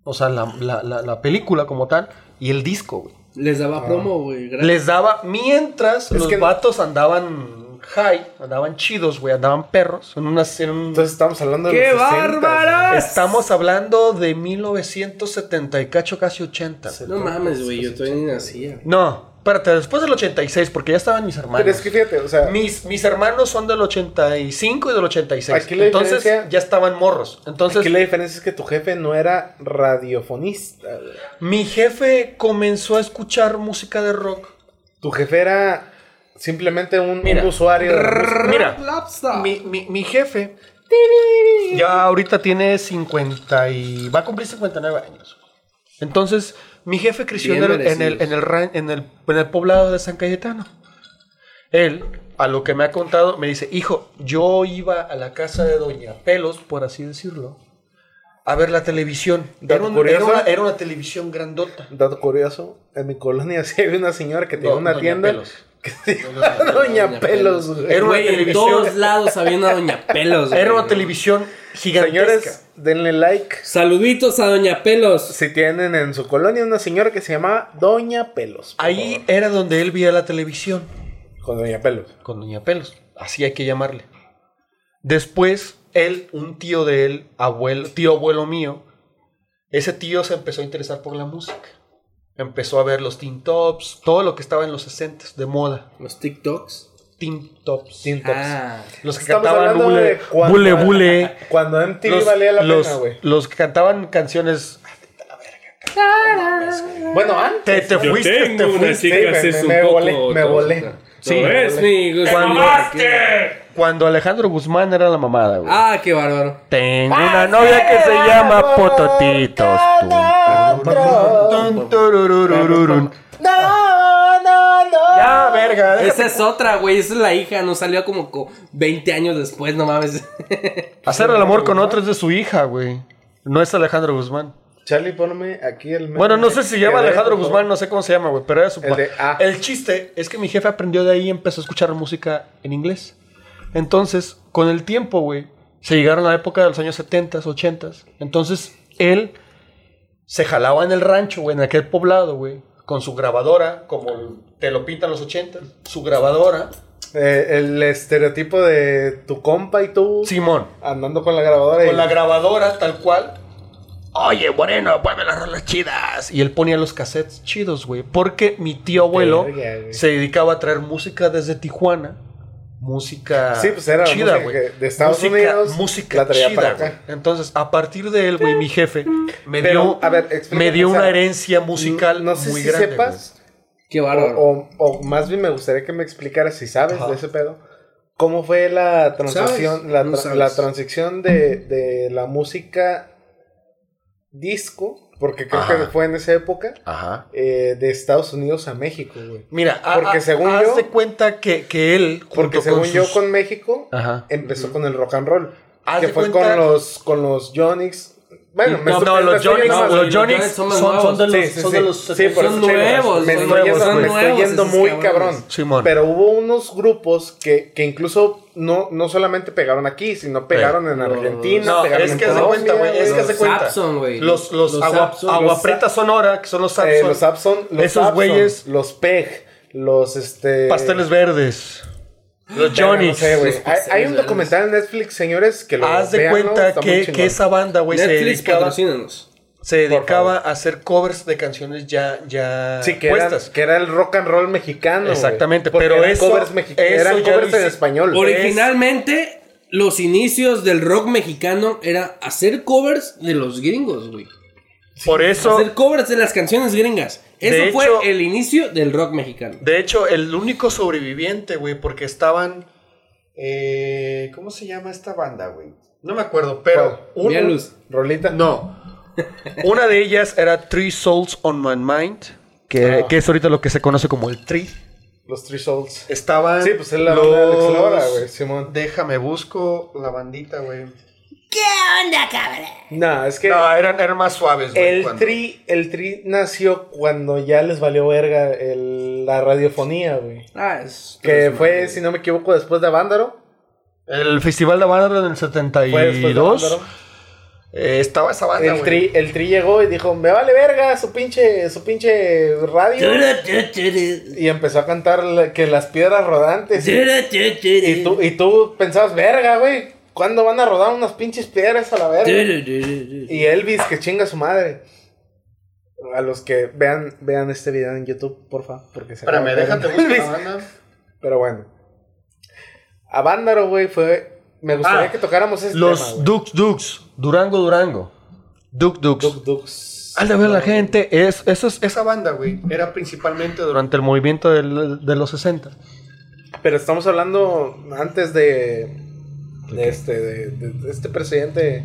o sea, la, la- la- la película como tal, y el disco, güey. Les daba promo, güey. Les daba, mientras Es los que- vatos andaban high, andaban chidos, güey, andaban perros. En unas, en un- Entonces estamos hablando de ¡Qué los 60s, bárbara! Estamos hablando de 1970 y cacho, casi 80. No mames, güey. Yo todavía ni nacía. No, espérate, después del 86, porque ya estaban mis hermanos. Pero es que fíjate, o sea, Mis, mis hermanos son del 85 y del 86. Aquí la Entonces diferencia- ya estaban morros. Entonces aquí la diferencia es que tu jefe no era radiofonista. mi jefe comenzó a escuchar música de rock. Tu jefe era simplemente un, usuario. música. Mira, mi, mi- mi jefe ya ahorita tiene 50 y va a cumplir 59 años. Entonces, mi jefe creció en el, en, el, en, el, en, el, en el poblado de San Cayetano. Él, a lo que me ha contado, me dice, hijo, yo iba a la casa de Doña Pelos, por así decirlo, a ver la televisión. Era, Dato un- curioso. era una, era una televisión grandota. Dato curioso, en mi colonia [laughs] sí había una señora que tenía una Doña tienda Pelos. [laughs] llamaba Doña Pelos. güey. Una Güey, en todos lados había una Doña Pelos. Güey. una televisión gigantesca. Señores, denle like. Saluditos a Doña Pelos. Si tienen en su colonia una señora que se llamaba Doña Pelos. Ahí favor. era donde él veía la televisión. Con Doña Pelos. con Doña Pelos. Así hay que llamarle. Después, él, un tío de él, abuelo, tío abuelo mío, ese tío se empezó a interesar por la música. Empezó a ver los teen tops, todo lo que estaba en los 60 de moda. Los TikToks. Teen tops. Teen Tops. Ah. Los que cantaban bule, de cuando- bule, bule. Cuando MTV Los, valía la los- pena, güey. los que cantaban canciones. Bueno, antes. Te, te Yo fuiste, tengo te una fuiste. chica Sí, me- me- un me poco volé, me volé. Sí, ¿Lo me ves, volé. mi? Cuando-. Cuando Alejandro Guzmán era la mamada, güey. Ah, qué bárbaro. Tengo una novia que se llama Pototitos. No, no, no. Ya, verga. déjate. Esa es otra, güey. Esa es la hija. Nos salió como co- 20 años después, no mames. Hacer el amor con otro es de su hija, güey. No es Alejandro Guzmán. Charlie, ponme aquí el. Bueno, no sé si se llama Alejandro Guzmán, no sé cómo se llama, güey, pero era su El de. El chiste es que mi jefe aprendió de ahí y empezó a escuchar música en inglés. Entonces, con el tiempo, güey, se llegaron a la época de los años 70, 80. Entonces, él se jalaba en el rancho, güey, en aquel poblado, güey, con su grabadora, como te lo pintan los 80, su grabadora. Eh, el estereotipo de tu compa y tú Simón, andando con la grabadora. con y- la grabadora tal cual. Oye, Moreno, ponme las rolas chidas. Y él ponía los cassettes chidos, güey. Porque mi tío abuelo Verga, se dedicaba a traer música desde Tijuana. Música Sí, pues era chida, güey. de Estados música, Unidos, Música la traía chida, para acá. Entonces, a partir de él, güey, mi jefe me Pero, dio, a ver, explícame, me dio o sea, una herencia musical no sé muy si grande. sepas, Qué bárbaro. o- o más bien me gustaría que me explicaras si sabes Ajá. de ese pedo. ¿Cómo fue la transición, la, tra- la transición de, de la música disco? Porque creo Ajá. que fue en esa época. Ajá. eh, de Estados Unidos a México, güey. Mira, a- Porque a- según haz yo- de cuenta que, que él. Porque según yo con México Ajá. empezó con el rock and roll. Haz que fue cuenta- con los con los Jonix, Bueno, me No, No, los no, más- los Johnny son, son más son de nuevos. los, Sí, sí, son sí. de los Sí, por Son nuevos, Me son estoy nuevos, yendo, son me estoy nuevos yendo esos muy cabrón. Simón. Pero hubo unos grupos que, que incluso no, no solamente pegaron aquí, sino pegaron en Argentina, No, pegaron es en que de Colombia, cuenta, güey. Es que güey. haz de Los cuenta. Sapson, güey. Los, los, Los agua, Sapson. Los Sonora, que son los Eh, Sapson. los Sapson, los Esos güeyes- los Peg, los este Pasteles verdes. Los Verga, Johnny. no sé, güey. Los Hay, un documental en Netflix, señores, que lo Haz de cuenta que, que esa banda, güey, se dedicaba, se dedicaba a hacer covers de canciones ya, ya Sí, que era, puestas. que era el rock and roll mexicano. Exactamente, pero eran eso- covers, eran covers en español. Originalmente, los inicios del rock mexicano era hacer covers de los gringos, güey. Por eso, Hacer covers de las canciones gringas. Eso De fue hecho- el inicio del rock mexicano. de hecho, el único sobreviviente, güey, porque estaban... eh, ¿Cómo se llama esta banda, güey? No me acuerdo, pero... Mira, Luz. Rolita. No. Una de ellas era Three Souls on My Mind, que, Ah. que es ahorita lo que se conoce como el Tree. Los Three Souls. Estaban. Sí, pues es la banda de Alex los- Lora, güey, Simón. Déjame, busco la bandita, güey. No, es que No, eran, eran más suaves, güey. el cuando- tri, el tri nació cuando ya les valió verga el- la radiofonía, güey. Ah, es. Que fue, si no me equivoco, después de Avándaro. El Festival de Banda en el Fue después de 72. Avándaro. eh, estaba esa banda, El güey. tri, el tri llegó y dijo, me vale verga su pinche, su pinche radio. Y empezó a cantar la- que las piedras rodantes. Y, y tú, y tú pensabas, verga, güey. ¿Cuándo van a rodar unas pinches piedras a la verga? Y Elvis, que chinga su madre. A los que vean, vean este video en YouTube, porfa. Porque se acaba de déjate buscar la banda. Pero bueno. A Vándaro, güey, fue. Me gustaría Ah, que tocáramos este Los tema. Dux Dux. Durango, Durango. Duk Dux. Duk Dux. Al de ver la gente, es, eso es- esa banda, güey, era principalmente durante el movimiento del- de los 60. Pero estamos hablando antes de. De este, de, de- de este presidente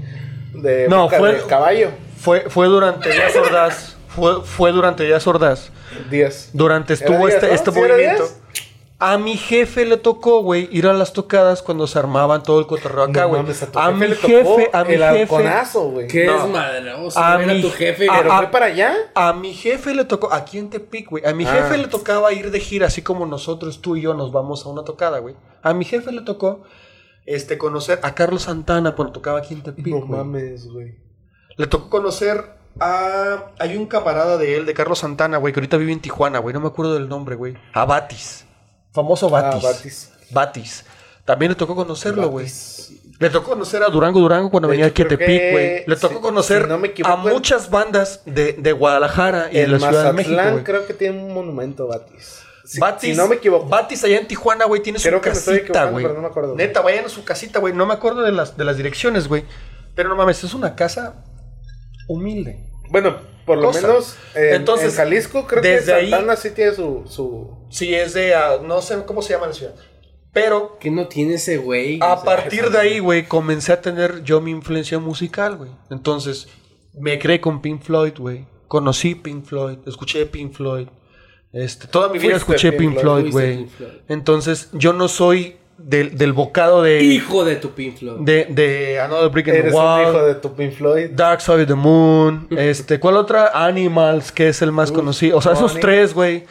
de, No, Boca fue- del caballo. Fue, fue durante Díaz Ordaz. Fue, fue durante Díaz Ordaz. Díaz. Durante ¿Era estuvo Díaz, este, no? este ¿Sí era movimiento. A mi jefe le tocó, güey, ir a las tocadas cuando se armaban todo el cotorreo acá, No güey. mames, a tu a mi jefe, a mi el jefe. güey. ¿Qué No. es madroso? A mi- tu jefe. a- ¿Pero a- fue para allá? A mi jefe le tocó, aquí en Tepic, güey. A mi Ah. jefe le tocaba ir de gira, así como nosotros, tú y yo, nos vamos a una tocada, güey. A mi jefe le tocó este, conocer a Carlos Santana cuando tocaba aquí en Tepic, No mames, güey. Le tocó conocer a. Hay un camarada de él, de Carlos Santana, güey, que ahorita vive en Tijuana, güey. No me acuerdo del nombre, güey. A Batis. Famoso Batis. Ah, Batis. Batis. También le tocó conocerlo, güey. Batis. Le tocó conocer a Durango Durango cuando De venía hecho, aquí a Tepic, güey. Le tocó si- conocer si no me a muchas bandas de, de Guadalajara y de la Ciudad de México, Mazatlán creo que tiene un monumento, Batis. Si, Batis, si no me equivoco. Batis allá en Tijuana, güey, tiene Creo su que casita, güey. pero no me acuerdo, güey. Neta, vayan a su casita, güey. No me acuerdo de las, de las direcciones, güey. Pero no mames, es una casa humilde. Bueno, por lo Cosa. menos en, Entonces, en Jalisco creo que desde ahí- Santana sí tiene su... su... Sí, es de, ah, no sé cómo se llama la ciudad. Pero ¿Qué no tiene ese güey? a O sea, partir de ahí, güey, comencé a tener yo mi influencia musical, güey. Entonces, me creé con Pink Floyd, güey. Conocí Pink Floyd, escuché Pink Floyd. Este, toda mi vida escuché Pink Pink Floyd, güey. Entonces, yo no soy del, del bocado de, Hijo de tu Pink Floyd. de, de Another Brick in Eres Wall. hijo de tu Pink Floyd. Dark Side of the Moon, [laughs] este, ¿cuál otra? Animals, que es el más Uf, conocido. O sea, esos tres, güey.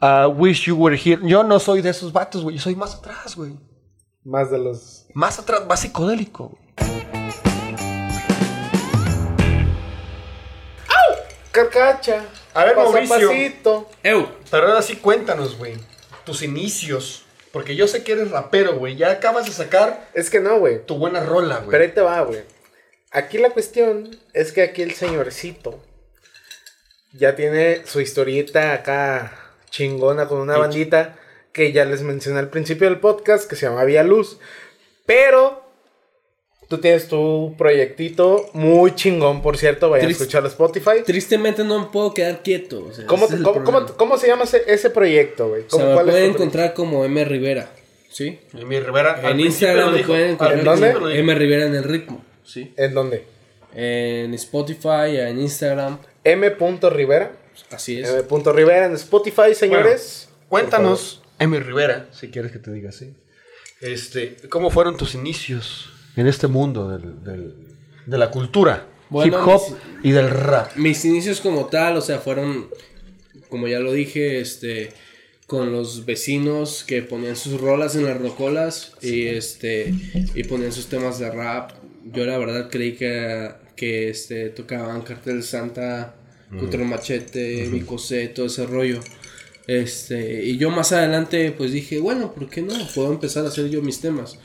Ah, Wish You Were Here. Yo no soy de esos vatos, güey. Yo soy más atrás, güey. Más de los... Más atrás, más psicodélico. güey. Carcacha. A ver, paso Mauricio. pasito. Ew. Pero ahora sí cuéntanos, güey. Tus inicios. Porque yo sé que eres rapero, güey. Ya acabas de sacar Es que no, güey. tu buena rola, Pero güey. ahí te va, güey. Aquí la cuestión es que aquí el señorcito ya tiene su historieta acá chingona con una bandita que ya les mencioné al principio del podcast que se llama Vía Luz. Pero tú tienes tu proyectito muy chingón, por cierto. Vayan a a Spotify. Tristemente no me puedo quedar quieto. o sea, ¿Cómo, ese es el cómo, cómo- cómo se llama ese, ese proyecto, güey? O sea, ¿Cómo- me cuál es pueden encontrar como M. Rivera. ¿Sí? Mi Rivera. En Instagram me pueden encontrar ¿En dónde? M. Rivera en el ritmo. ¿Sí? ¿En dónde? En Spotify, en Instagram. M. Rivera. Así es. M. Rivera en Spotify, señores. Cuéntanos, Emi Rivera, si quieres que te diga así. Este, ¿cómo fueron tus inicios en este mundo del- del- de la cultura? Bueno, hip hop mis- y del rap. Mis inicios como tal, o sea, fueron, como ya lo dije, este, con los vecinos que ponían sus rolas en las rocolas y este, y ponían sus temas de rap. Yo la verdad creí que, que este, tocaban Cartel Santa, Contra el Machete, Vicosé, todo ese rollo. Este, y yo más adelante pues dije, bueno, ¿por qué no? Puedo empezar a hacer yo mis temas.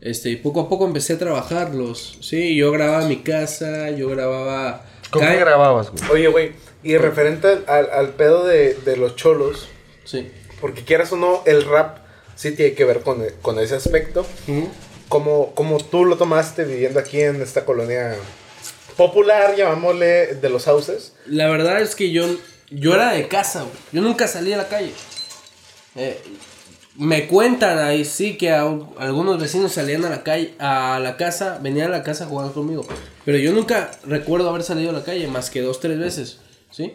Este, y poco a poco empecé a trabajarlos. Sí, yo grababa en mi casa, yo grababa... ¿Con Ca- qué grababas, güey? Oye, güey, y referente al, al- pedo de, de los cholos, Sí. porque quieras o no, el rap sí tiene que ver con, con ese aspecto. Como, como tú lo tomaste viviendo aquí en esta colonia popular, llamámosle, de los sauces. La verdad es que yo, yo era de casa, güey. Yo nunca salí a la calle. Eh, me cuentan ahí sí que algunos vecinos salían a la calle, a la casa, venían a la casa a jugar conmigo. Pero yo nunca recuerdo haber salido a la calle más que dos, tres veces, ¿sí?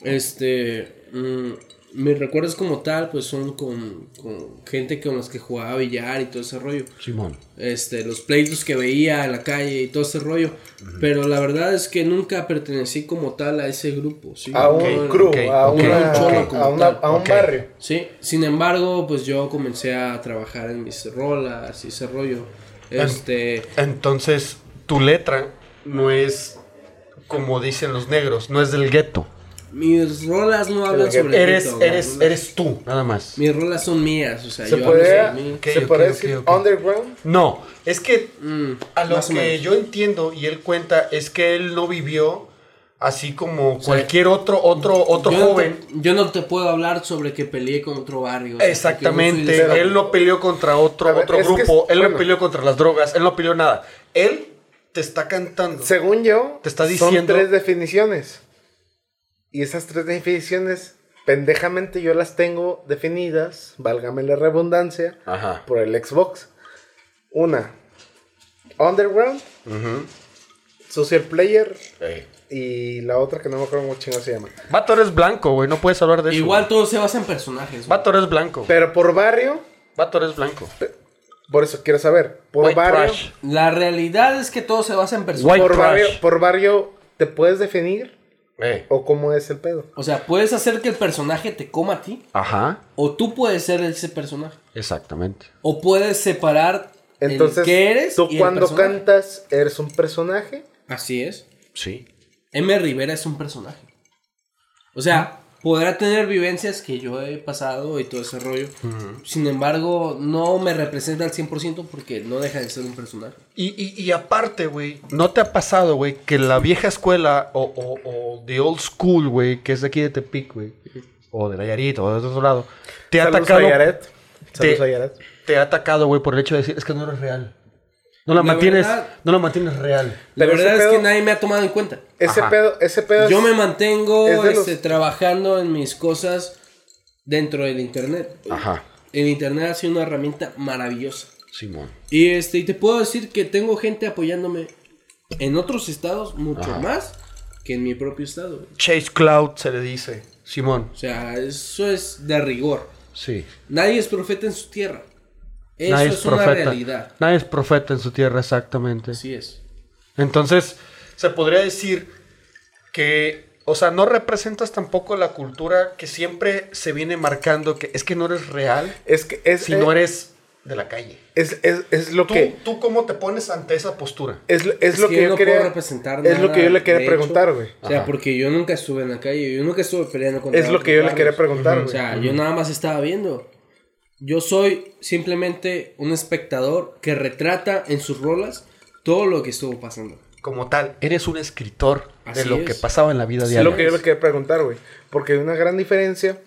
Este, mm, mis recuerdos como tal, pues son con, con gente con los que jugaba billar y todo ese rollo Simón. este, los pleitos que veía en la calle y todo ese rollo. Pero la verdad es que nunca pertenecí como tal a ese grupo. ¿sí? A un No, crew, ok, a, una- un a, una- a barrio. Sí, sin embargo, pues yo comencé a trabajar en mis rolas y ese rollo. Este, Entonces, tu letra no es como dicen los negros, no es del gueto. Mis rolas no hablan sobre Eres, güey. eres, eres tú, nada más. Mis rolas son mías, o sea, ¿Se yo puede, hablo sobre mí. Ok, ¿se ok, puede ok, decir underground? No, es que Mm, a lo o que yo entiendo y él cuenta es que él no vivió así como cualquier otro otro otro yo no joven. te- yo no te puedo hablar sobre que peleé con otro barrio. o sea, no Exactamente, de- él no peleó contra otro, ver, otro grupo, es- él bueno. no peleó contra las drogas, él no peleó nada. Él te está cantando. Según yo, Te está son diciendo- tres definiciones. Y esas tres definiciones, pendejamente yo las tengo definidas, válgame la redundancia, Ajá. por el Xbox. Una, underground, social player, y la otra que no me acuerdo cómo chingado se llama. Vato eres blanco, güey, no puedes hablar de eso. Igual todo se basa en personajes. Vato eres blanco. Pero por barrio, Vato eres blanco. por eso quiero saber, por White barrio, trash. La realidad es que todo se basa en personajes. Por barrio, por barrio, ¿te puedes definir? Eh. ¿O cómo es el pedo? O sea, puedes hacer que el personaje te coma a ti. Ajá, O tú puedes ser ese personaje. exactamente. O puedes separar Entonces, el que eres. tú y cuando cantas, ¿eres un personaje? Así es. Sí. M. Rivera es un personaje. O sea, podrá tener vivencias que yo he pasado y todo ese rollo. Sin embargo, no me representa al 100% porque no deja de ser un personaje. Y, y, y aparte, güey, ¿no te ha pasado, güey, que la vieja escuela o, o, o the old school, güey, que es de aquí de Tepic, güey, o de Nayarit o de otro lado, te ha Saludos atacado, a Yaret. Saludos te- a Yaret. te ha atacado, güey, por el hecho de decir, es que no eres real. No la, La mantienes, verdad- no la mantienes real. La Pero verdad es pedo- que nadie me ha tomado en cuenta. Ese Ajá. pedo, ese pedo Yo es- me mantengo es de los- este, trabajando en mis cosas dentro del internet. Ajá. El internet ha sido una herramienta maravillosa. Simón. Y este, y te puedo decir que tengo gente apoyándome en otros estados mucho Ajá. más que en mi propio estado. Chase Cloud se le dice. Simón. O sea, eso es de rigor. Sí. Nadie es profeta en su tierra. Eso Nadie es, una realidad. Nadie es profeta en su tierra, exactamente. Así es. Entonces, se podría decir que, o sea, no representas tampoco la cultura que siempre se viene marcando que es que no eres real Es que es, si eh, no eres de la calle. es, es, es lo ¿Tú, que ¿Tú cómo te pones ante esa postura? es, lo- es Es lo que que, yo no quería puedo representar es lo que yo le quería hecho. preguntar, güey. O sea, Ajá. porque yo nunca estuve en la calle, yo nunca estuve peleando con Es lo que yo le quería preguntar, O güey. sea, yo nada más estaba viendo. Yo soy simplemente un espectador que retrata en sus rolas todo lo que estuvo pasando. Como tal, eres un escritor de lo es. que pasaba en la vida Es diaria. lo que yo le quería preguntar, güey. Porque hay una gran diferencia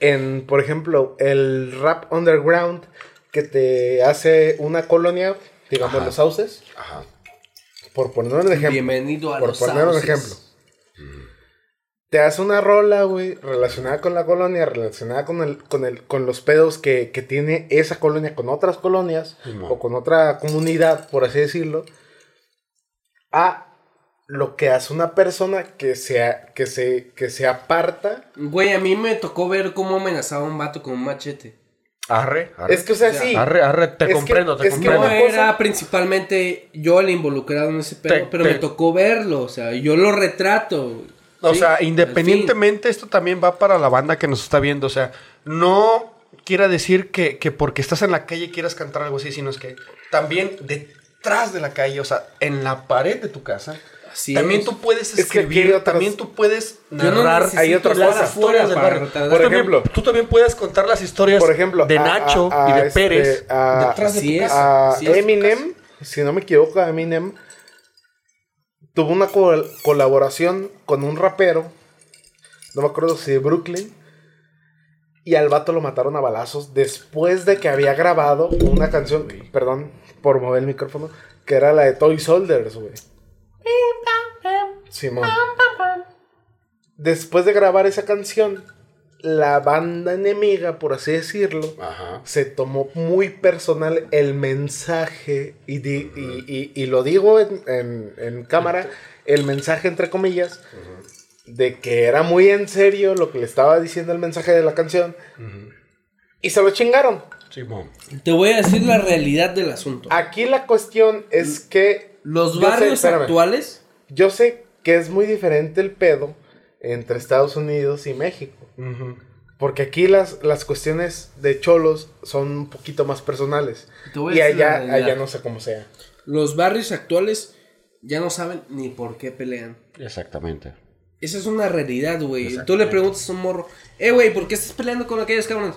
en, por ejemplo, el rap underground que te hace una colonia, digamos, Ajá. los sauces. Ajá. Por poner un ejemplo. Bienvenido a por los poner un sauces. ejemplo. Te hace una rola, güey, relacionada con la colonia, relacionada con el, con el, con los pedos que, que tiene esa colonia con otras colonias o con otra comunidad, por así decirlo, a lo que hace una persona que se, que se, que se aparta. Güey, a mí me tocó ver cómo amenazaba a un vato con un machete. Arre, arre. Es que, o sea, sí. Arre, arre, te Es que- comprendo, te es que No comprendo. una cosa- era principalmente yo el involucrado en ese pedo, Te- pero te- me tocó verlo, o sea, yo lo retrato. O Sí, sea, independientemente, esto también va para la banda que nos está viendo. O sea, no quiera decir que, que porque estás en la calle quieras cantar algo así, sino es que también detrás de la calle, o sea, en la pared de tu casa, Así también es. tú puedes Es que escribir, otras- también tú puedes no narrar necesito hay otras cosas. historias del barrio. Por Tú también- ejemplo- tú también puedes contar las historias Por ejemplo, de a- Nacho a- y de este, Pérez a- detrás de tu es. casa. a es Eminem, si no me equivoco, Eminem tuvo una col- colaboración con un rapero, no me acuerdo si de Brooklyn, y al vato lo mataron a balazos después de que había grabado una canción, perdón por mover el micrófono, que era la de Toy Soldiers, güey. Simón. Después de grabar esa canción, la banda enemiga, por así decirlo, Ajá. se tomó muy personal el mensaje, y, di- y- y- y lo digo en, en- en cámara, el mensaje entre comillas, de que era muy en serio lo que le estaba diciendo el mensaje de la canción, y se lo chingaron. Simón. Te voy a decir la realidad del asunto. Aquí la cuestión es que... Los sé- barrios espérame. actuales, Yo sé que es muy diferente el pedo entre Estados Unidos y México. Porque aquí las, las cuestiones de cholos son un poquito más personales. Y allá, allá no sé cómo sea. los barrios actuales ya no saben ni por qué pelean. Exactamente. Esa es una realidad, güey. Tú le preguntas a un morro, eh, güey, ¿por qué estás peleando con aquellos cabrones?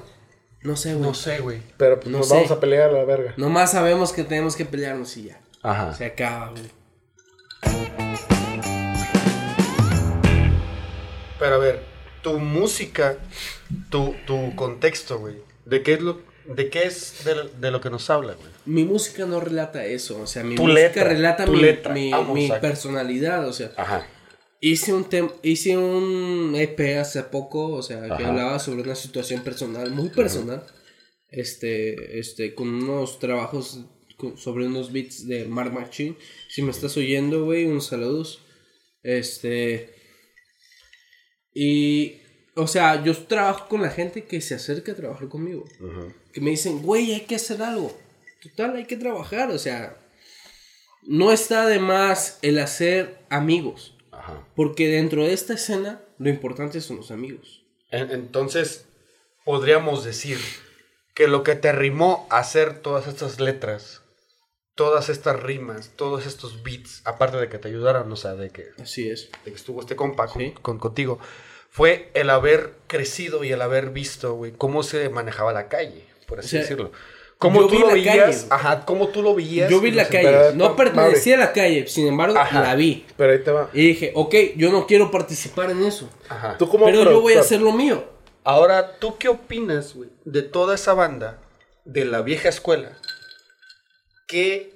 No sé, güey. No sé, güey. Pero pues No nos sé. vamos a pelear a la verga. Nomás sabemos que tenemos que pelearnos y ya. Ajá. Se acaba, güey. Pero a ver, tu música, tu, tu contexto, güey. ¿De qué es lo, de qué es de, lo- de lo que nos habla, güey? Mi música no relata eso, o sea, mi Tu música letra, relata tu mi, letra. mi- personalidad, o sea, Ajá. hice un tem hice un EP hace poco, o sea, que hablaba sobre una situación personal, muy personal, este, este, con unos trabajos con- sobre unos beats de Mark Machine, si me estás oyendo, güey, unos saludos, este, y, o sea, yo trabajo con la gente que se acerca a trabajar conmigo que me dicen, güey, hay que hacer algo. Total, hay que trabajar, o sea, no está de más el hacer amigos, Ajá. porque dentro de esta escena lo importante son los amigos. En- entonces, podríamos decir que lo que te arrimó a hacer todas estas letras, todas estas rimas, todos estos beats, aparte de que te ayudaran, o sea, de que, Así es. de que estuvo este compa con, Sí. con- contigo, fue el haber crecido y el haber visto, güey, cómo se manejaba la calle, por así O sea, decirlo. Cómo yo tú vi lo la veías, calle, ajá, cómo tú lo veías. Yo vi la calle, no pertenecía a la calle, sin embargo, Ajá. la vi. Pero ahí te va. Y dije, ok, yo no quiero participar en eso, Ajá. Tú como pero yo voy a hacer lo mío. Ahora, ¿tú qué opinas, güey, de toda esa banda de la vieja escuela que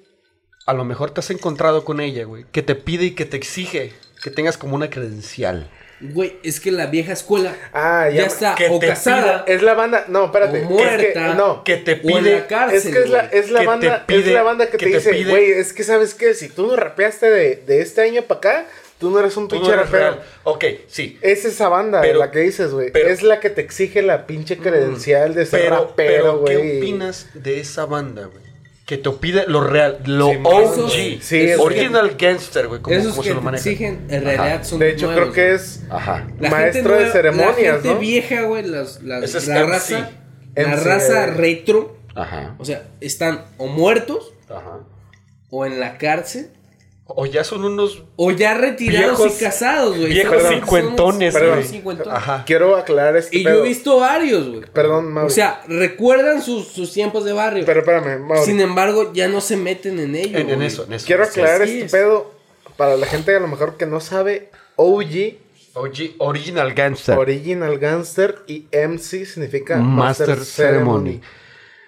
a lo mejor te has encontrado con ella, güey, que te pide y que te exige que tengas como una credencial? Güey, es que la vieja escuela Ah, ya está que o te casada Es la banda. No, espérate. o es que- muerta no. Que te o en pide la cárcel. Es que es la, güey. es la banda, es la banda que, que te te dice, pide- güey, es que sabes que si tú no rapeaste de, de este año para acá, tú no eres un Tú no pinche eres rapero. real. Ok, sí. Es esa banda Pero- la que dices, güey. Es la que te exige la pinche credencial de ser Pero, rapero, pero ¿qué güey. opinas de esa banda, güey? Que te pide lo real, lo Simón. OG. Sí, es Original gangster, güey, como, Esos como que se lo maneja. exigen, en realidad Ajá. son De hecho, nuevos, creo que es Ajá. La maestro gente de ceremonias, La gente ¿no? vieja, güey, las, es la MC. raza, la raza eh. retro, Ajá. o sea, están o muertos Ajá. o en la cárcel O ya son unos o ya retirados Viejos- y casados, güey. viejos cincuentones, unos- güey. cincuentones. Ajá. Quiero aclarar este Y yo he visto varios, güey. Perdón, Mauri. O sea, recuerdan sus, sus tiempos de barrio. pero espérame, Mauri. Sin embargo, ya no se meten en ello. en, eso, en eso. Quiero aclarar este es. pedo para la gente a lo mejor que no sabe. OG, OG, original gangster. Original Gangster y MC significa Master Master, Ceremony. Ceremony.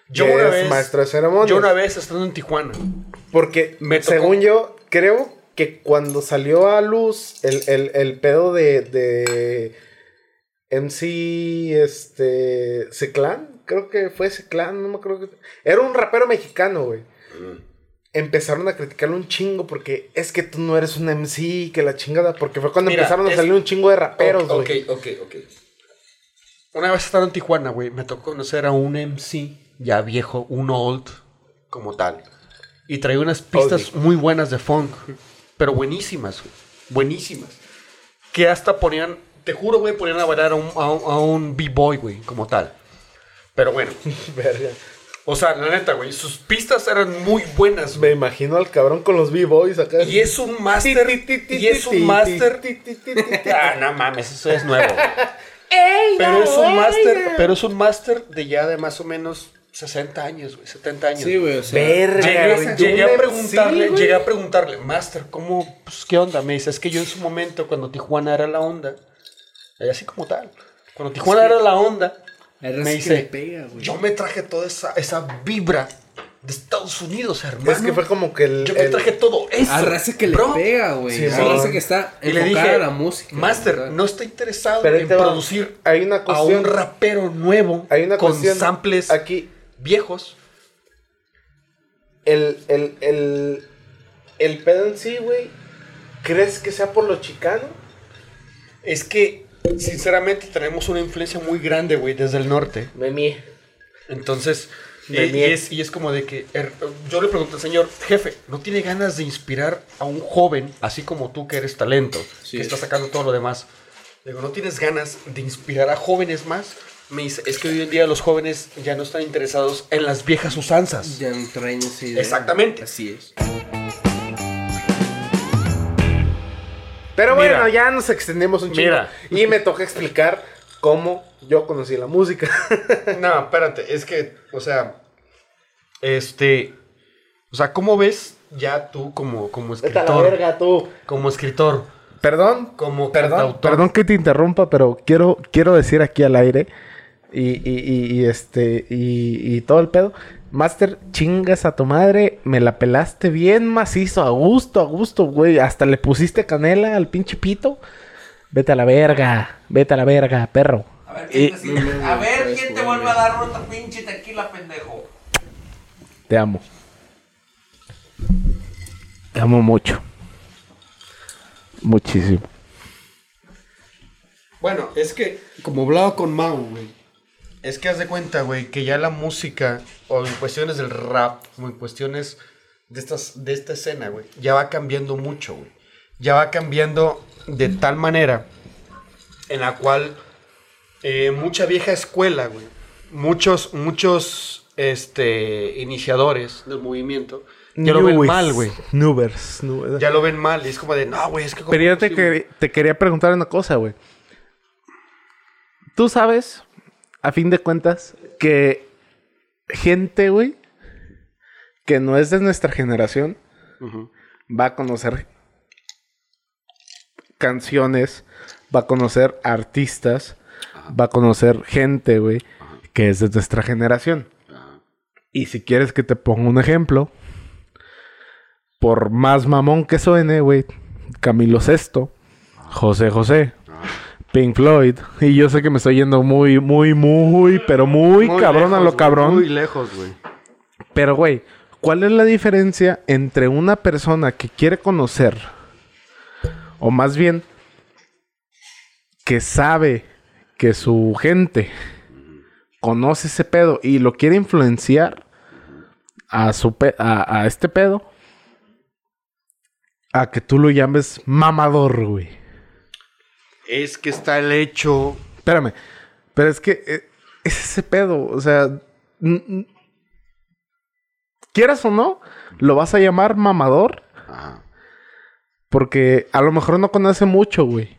Yo una vez, maestro de ceremonias. yo una vez estando en Tijuana, Porque, Me según yo, creo que cuando salió a luz el, el, el pedo de, de MC este, Clan, creo que fue Clan, no me acuerdo. que- Era un rapero mexicano, güey. Empezaron a criticarlo un chingo porque es que tú no eres un MC, que la chingada, porque fue cuando Mira, empezaron a salir un chingo de raperos, güey. Ok, ok, ok. Una vez estando en Tijuana, güey, me tocó conocer a un MC ya viejo, un old como tal. Y traía unas pistas muy buenas de funk, pero buenísimas, güey. Buenísimas. Que hasta ponían, te juro, güey, ponían a bailar a un, a un- a un b-boy, güey, como tal. Pero bueno, [laughs] Verga. o sea, la neta, güey, sus pistas eran muy buenas, Me imagino al cabrón con los B-Boys acá. Y es un máster. Y es un máster. Ah, no mames, eso es nuevo. [laughs] pero es un máster, pero es un máster de ya de más o menos 60 años, güey, 70 años. Sí, güey, o sea. Verga, Llegué, güey, llegué a preguntarle, llegué a preguntarle, Master, ¿cómo, pues, qué onda? Me dice, es que yo en su momento, cuando Tijuana era la onda, y así como tal, cuando Tijuana era la onda, me que dice, le pega, güey. yo me traje toda esa, esa vibra de Estados Unidos, hermano. Es que fue como que el. Yo me el- traje todo eso. A raza que le bro. pega, güey. Sí, a sí. raza que está Y le dije, a la música. Master, ¿verdad? no estoy interesado Pero en producir Hay una a cuestión. un rapero nuevo Hay una con cuestión. samples Aquí. Viejos. El, el, el, el pedo en sí, güey. ¿Crees que sea por lo chicano? Es que, sinceramente, tenemos una influencia muy grande, güey, desde el norte. Memi. Entonces, y, De y miel. es, y es como de que er, yo le pregunto al señor, jefe, ¿no tiene ganas de inspirar a un joven, así como tú que eres talento, Sí. que está sacando todo lo demás? Digo, ¿no tienes ganas de inspirar a jóvenes más? Me dice, es que hoy en día los jóvenes ya no están interesados en las viejas usanzas. Ya no traen esa idea. Exactamente. Así es. Pero Mira. bueno, ya nos extendemos un chingo. Mira. Y me toca explicar cómo yo conocí la música. [laughs] No, espérate, es que, o sea, este, o sea, ¿cómo ves ya tú como, como Vete a la escritor? verga, tú. Como escritor, Perdón, como Perdón, cantautor. perdón que te interrumpa, pero quiero, quiero decir aquí al aire y, y- y- y este y, y todo el pedo. Master, chingas a tu madre, me la pelaste bien macizo, a gusto, a gusto, güey. Hasta le pusiste canela al pinche pito. Vete a la verga, vete a la verga, perro. A ver, ¿quién te, sigue? a ver, ¿quién te vuelve a dar otra pinche tequila, pendejo? Te amo. Te amo mucho. Muchísimo. Bueno, es que, como hablaba con Mau, güey, es que haz de cuenta, güey, que ya la música, o en cuestiones del rap, o en cuestiones de, estas, de esta escena, güey, ya va cambiando mucho, güey. Ya va cambiando de tal manera en la cual eh, mucha vieja escuela, güey, muchos, muchos, este, iniciadores del movimiento, ya lo ven mal, güey. Nubers. Ya lo ven mal, y es como de, no, güey, es que... ¿cómo Pero yo es te, posible?" quer- te quería preguntar una cosa, güey. Tú sabes, a fin de cuentas, que gente, güey, que no es de nuestra generación, va a conocer canciones, va a conocer artistas, va a conocer gente, güey, que es de nuestra generación. Y si quieres que te ponga un ejemplo, por más mamón que suene, güey, Camilo Sesto, José José, Pink Floyd, y yo sé que me estoy yendo muy, muy, muy, pero muy, cabrón a lo cabrón. Muy lejos, güey. Pero, güey, ¿cuál es la diferencia entre una persona que quiere conocer, o más bien, que sabe que su gente conoce ese pedo y lo quiere influenciar a, su pe- a, a este pedo? A que tú lo llames mamador, güey. Es que está el hecho. Espérame, pero es que eh, es ese pedo, o sea, quieras o no, lo vas a llamar mamador Ajá. porque a lo mejor no conoce mucho, güey.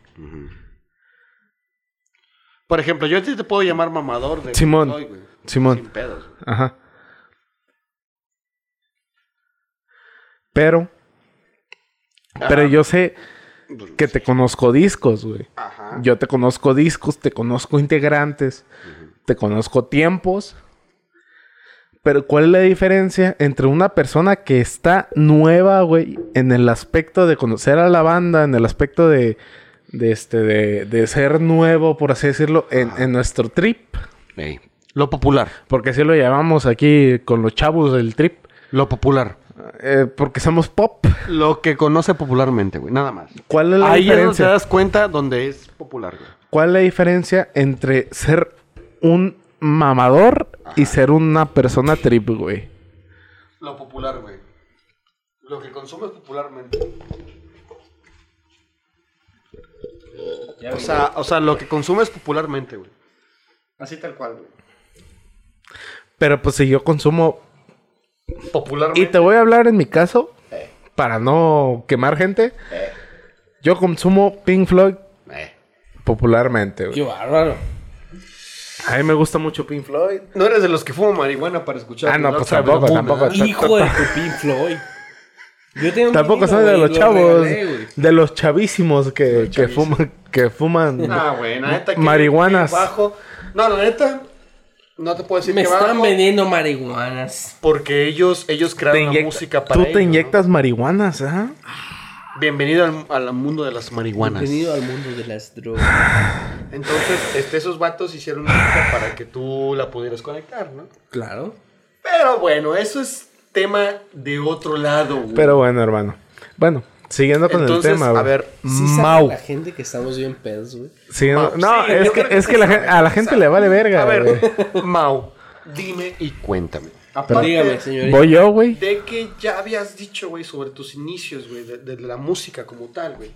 Por ejemplo, yo a ti te puedo llamar mamador de Simón. Güey. Simón, Sin pedos. güey. ajá. Pero, pero yo sé que te conozco discos, güey. Ajá. Yo te conozco discos, te conozco integrantes, te conozco tiempos. Pero ¿cuál es la diferencia entre una persona que está nueva, güey, en el aspecto de conocer a la banda, en el aspecto de, de este, de, de ser nuevo, por así decirlo, en, en nuestro trip? Lo popular. Porque así lo llamamos aquí con los chavos del trip. Lo popular. Eh, porque somos pop. Lo que conoce popularmente, güey. Nada más. ¿Cuál es la Ahí es donde te diferencia? das cuenta donde es popular, güey. ¿Cuál es la diferencia entre ser un mamador y ser una persona trip, güey? Lo popular, güey. Lo que consumes popularmente. O sea, o sea, lo que consumes popularmente, güey. Así tal cual, güey. Pero pues si yo consumo... Popularmente. Y te voy a hablar en mi caso, para no quemar gente. Yo consumo Pink Floyd Eh. popularmente, Qué bárbaro. A mí me gusta mucho Pink Floyd. No eres de los que fuman marihuana para escuchar. Ah, no, pues tampoco, tampoco. Hijo de tu Pink Floyd. Yo tengo Tampoco soy de los lo chavos, de los chavísimos que, que chavísimos. fuman, que fuman Ah, que marihuanas. que bajo. No, la neta no te puedo decir Me que están bajo vendiendo marihuanas. porque ellos ellos crearon la música para Tú te inyectas marihuanas, ¿ah? Bienvenido al, al mundo de las marihuanas. Bienvenido al mundo de las drogas. [sighs] Entonces, este, esos vatos hicieron música para que tú la pudieras conectar, ¿no? Claro. Pero bueno, eso es tema de otro lado, güey. Pero bueno, hermano. Bueno, siguiendo con Entonces, el tema, güey. a ver, Sí sabe Mau. la gente que estamos bien pedos, güey. Siguiendo- Mau, no, sí, es que, que es que la gente, a la gente le vale verga, a ver, [laughs] Mau, dime y cuéntame. Aparte Dígame, señorita. Voy yo, güey. de que ya habías dicho, güey, sobre tus inicios, güey, de, de la música como tal, güey.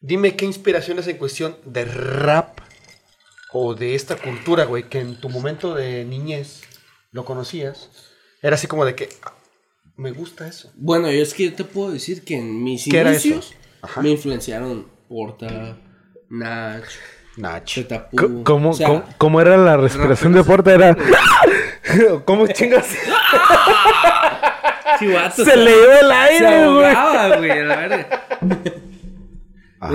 Dime qué inspiraciones en cuestión de rap o de esta cultura, güey, que en tu momento de niñez lo conocías. Era así como de que me gusta eso. Bueno, yo es que yo te puedo decir que en mis ¿Qué era eso? inicios me influenciaron Porta, Nach, Nach. Zetapu. C- ¿Cómo, o sea, cómo, [laughs] cómo era la respiración de Porta? Era... [laughs] ¿Cómo chingas? chivato, Se le dio el se aire, güey. ahogaba, güey, a la verga.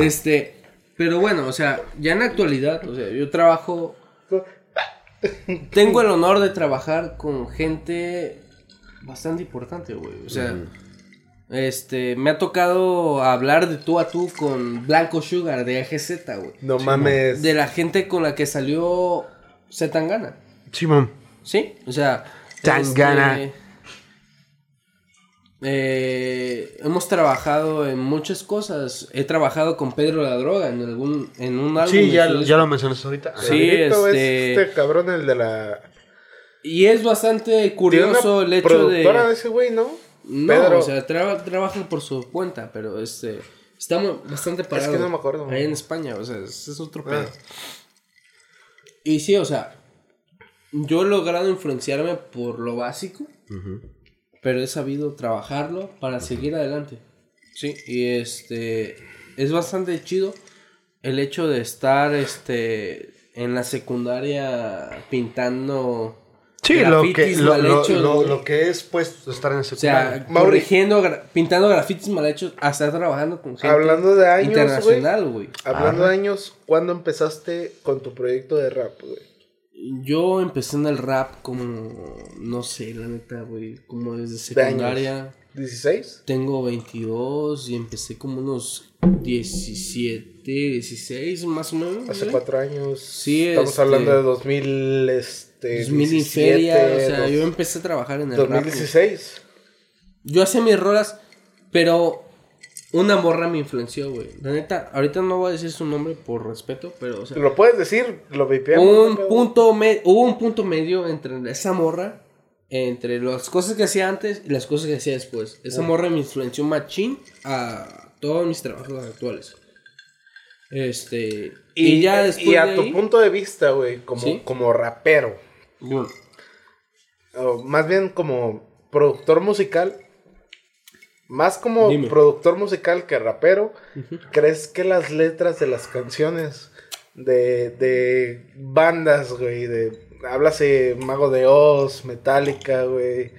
Este, pero bueno, o sea, ya en la actualidad, o sea, yo trabajo. Tengo el honor de trabajar con gente bastante importante, güey. O sea, este, me ha tocado hablar de tú a tú con Blanco Sugar de AGZ, güey. No mames. De la gente con la que salió Zetangana. Simón. ¿Sí? O sea. Tangana. este, eh, hemos trabajado en muchas cosas. He trabajado con Pedro la Droga en algún en un álbum. Sí, ya, ya lo mencionaste ahorita. Sí, Pedrito es este- este cabrón, el de la. Y es bastante curioso el hecho productora de. de ese güey, ¿no? No, Pedro. o sea, traba- trabaja por su cuenta, pero este. Estamos bastante parados. no me acuerdo. Ahí en España, o sea, ese es otro Ah. pedo. Y sí, o sea, yo he logrado influenciarme por lo básico, pero he sabido trabajarlo para seguir adelante. Sí, y este es bastante chido el hecho de estar este en la secundaria pintando Sí, lo que, lo, mal lo- hechos, lo- que es, pues, estar en el O sea, corrigiendo, gra- pintando grafitis mal hechos, a estar trabajando con gente Hablando de años, internacional, güey. Hablando de años, ¿cuándo empezaste con tu proyecto de rap, güey? Yo empecé en el rap como, no sé, la neta, güey, como desde De secundaria. ¿16? Tengo 22 y empecé como unos 17, 16 más o menos. Hace güey. cuatro años. Sí, Estamos este- hablando de 2000, este... 2000 y 17, feria, o sea, dos- yo empecé a trabajar en el rap. güey. 2016. Yo hacía mis rolas, pero una morra me influenció, güey. La neta, ahorita no voy a decir su nombre por respeto, pero, o sea, Lo puedes decir, lo vipeamos. un punto me- hubo un punto medio entre esa morra, entre las cosas que hacía antes y las cosas que hacía después. Esa morra me influenció machín a todos mis trabajos actuales. Este, y, ya después Y a de tu punto de vista, güey, como, Sí. como rapero, Bueno, o más bien como productor musical, más como Dime. productor musical que rapero, ¿crees que las letras de las canciones de, de bandas, güey, de, háblase Mago de Oz, Metallica, güey,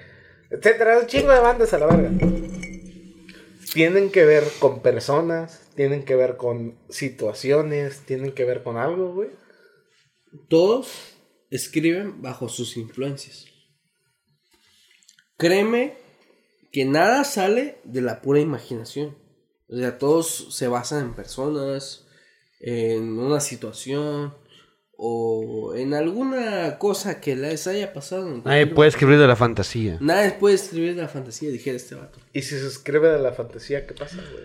etcétera, un chingo de bandas a la verga, tienen que ver con personas, tienen que ver con situaciones, tienen que ver con algo, güey? todos escriben bajo sus influencias. Créeme que nada sale de la pura imaginación. O sea, todos se basan en personas, en una situación o en alguna cosa que les haya pasado. Nadie puede escribir de la fantasía. Nadie puede escribir de la fantasía, dijera este vato. Y si se escribe de la fantasía, ¿qué pasa, güey?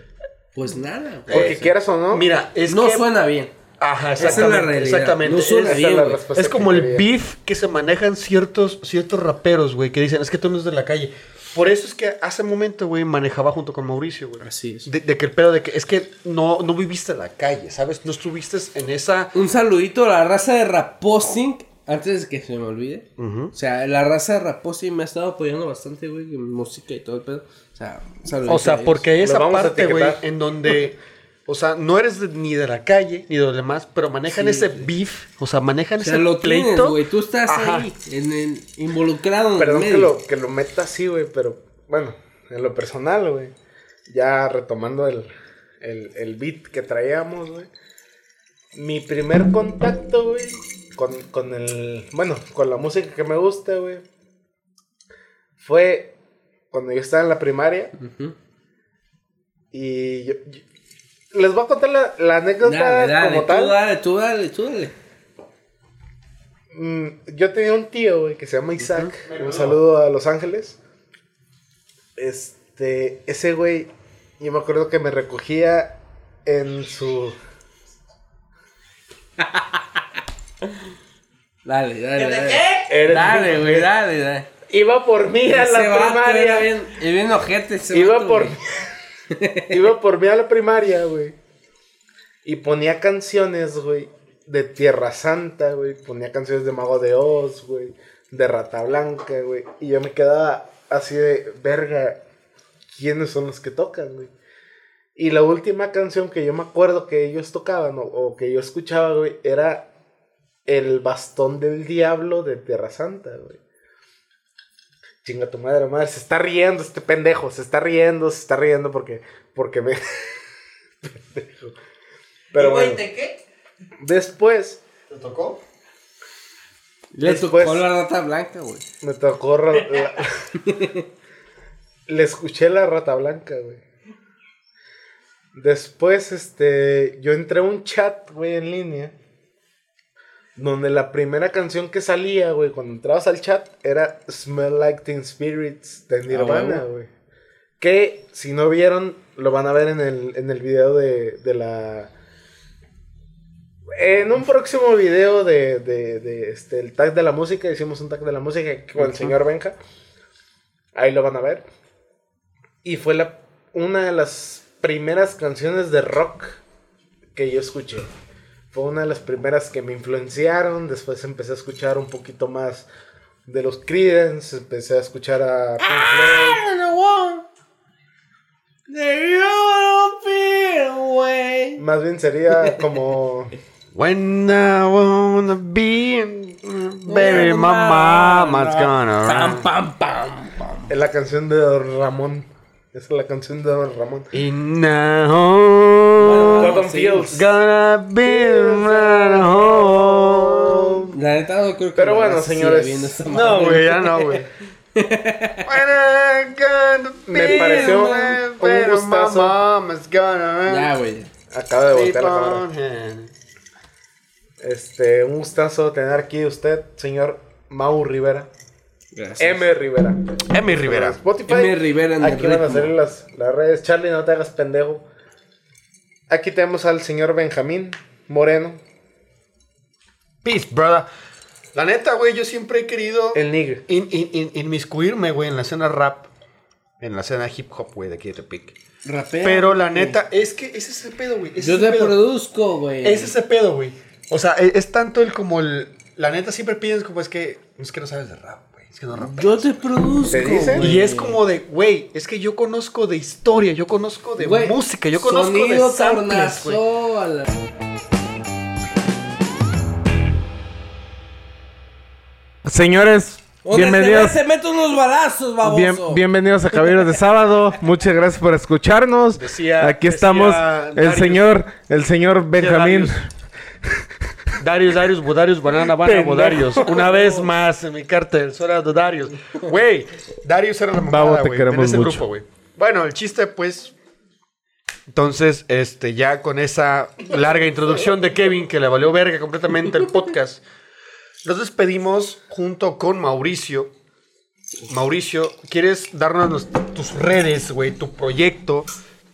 Pues nada. Porque quieras o no. Mira, es no que suena bien. Ajá, Esa es la exactamente. realidad. exactamente. No suena Es- Esa bien, la güey. respuesta Es como el quería. beef que se manejan ciertos, ciertos raperos, güey, que dicen, es que tú no eres de la calle. Por eso es que hace momento, güey, manejaba junto con Mauricio, güey. Así es. De, de que el pedo de que es que no, no viviste en la calle, ¿sabes? No estuviste en esa... Un saludito a la raza de Raposing. Antes de que se me olvide. O sea, la raza de Raposing me ha estado apoyando bastante, güey, en música y todo el pedo. O sea, un saludito O sea, a ellos. porque hay esa parte, güey, en donde... [laughs] O sea, no eres de- ni de la calle, ni de los demás, pero manejan Sí, ese beef, o sea, manejan O sea, ese lo tienes, pleito. güey. Tú estás Ajá. ahí, en el, involucrado en Perdón el que medio. lo, que lo meta así, güey, pero bueno, en lo personal, güey. Ya retomando el, el, el beat que traíamos, güey. Mi primer contacto, güey, con, con el. Bueno, con la música que me gusta, güey. Fue cuando yo estaba en la primaria. Y yo- yo- les voy a contar la, la anécdota Dale, dale, como tú tal. dale, tú dale, tú dale. Mm, yo tenía un tío, güey, que se llama Isaac. Un saludo a Los Ángeles. Este, ese güey, yo me acuerdo que me recogía en su... [laughs] Dale, dale, ¿Que de dale. qué? Era- Dale, güey, dale, dale. Iba por mí a la primaria. era bien, es bien ojete ese Iba vato, por, güey. [laughs] iba por mí a la primaria, güey. Y ponía canciones, güey, de Tierra Santa, güey. Ponía canciones de Mago de Oz, güey. De Rata Blanca, güey. Y yo me quedaba así de, verga, ¿quiénes son los que tocan, güey? Y la última canción que yo me acuerdo que ellos tocaban o, o que yo escuchaba, güey, era El Bastón del Diablo de Tierra Santa, güey. Chinga tu madre, madre, se está riendo este pendejo, se está riendo, se está riendo porque, porque me... [laughs] Pendejo. Pero ¿Y bueno, de qué? después ¿Te tocó? Le Después- tocó la rata blanca, güey. me tocó... la- [laughs] Le escuché la rata blanca, güey. Después, este, yo entré a un chat, güey, en línea. Donde la primera canción que salía, güey, cuando entrabas al chat, era Smell Like Teen Spirits de Nirvana, huevo. güey. Que si no vieron, lo van a ver en el, en el video de, de la. En un próximo video de, de, de, este, el tag de la música, hicimos un tag de la música con el señor Benja. Ahí lo van a ver. Y fue la, una de las primeras canciones de rock que yo escuché. Fue una de las primeras que me influenciaron. Después empecé a escuchar un poquito más de los Creedence. Empecé a escuchar a Pink Floyd. Más bien sería como... [laughs] When I wanna be baby, my mama's gonna Pam, run. pam, pam, pam. Es la canción de Don Ramón. Esa es la canción de Don Ramón. In the Fields. gonna be at home. La neta no creo que Pero bueno, señores, No, güey, ya no, güey. [laughs] Me pareció un my gustazo. Ya, güey. Acaba de voltear la cámara. Este, un gustazo tener aquí usted, señor Mau Rivera. Gracias. M Rivera. Emi Rivera. Spotify. M. Rivera en Aquí van a salir las, las redes. Charlie, no te hagas pendejo. Aquí tenemos al señor Benjamín Moreno, Peace, brother. La neta, güey, yo siempre he querido el Nigre. in- in- in- inmiscuirme, güey, en la escena rap. En la escena hip hop, güey, de aquí de Tepic. Rapea, Pero la güey. neta, es que ese es el pedo, güey. Yo te el pedo. produzco, güey. Es ese pedo, güey. O sea, e, es, es tanto el como el. La neta siempre piensas como es que. Es que no sabes de rap. Es que no rapeas. Yo te produzco. ¿Te dicen? güey. Y es como de, güey, es que yo conozco de historia, yo conozco de Güey, música, yo conozco sonido de samples, güey. Señores, Donde bienvenidos. Se, ve, se mete unos balazos, baboso. Bien- bienvenidos a Caballeros de Sábado. [laughs] Muchas gracias por escucharnos. Decía- Aquí decía estamos el Darius. señor, el señor Benjamín. Darius, Darius, Bodarius, Banana, Banana. Bodarius. Una vez más en mi cartel, suena de Darius. Güey, Darius era la mamada, te güey, queremos en ese mucho. grupo, güey. Bueno, el chiste, pues... Entonces, este, ya con esa larga introducción de Kevin, que le valió verga completamente el podcast, nos despedimos junto con Mauricio. Mauricio, ¿quieres darnos tus redes, güey, tu proyecto?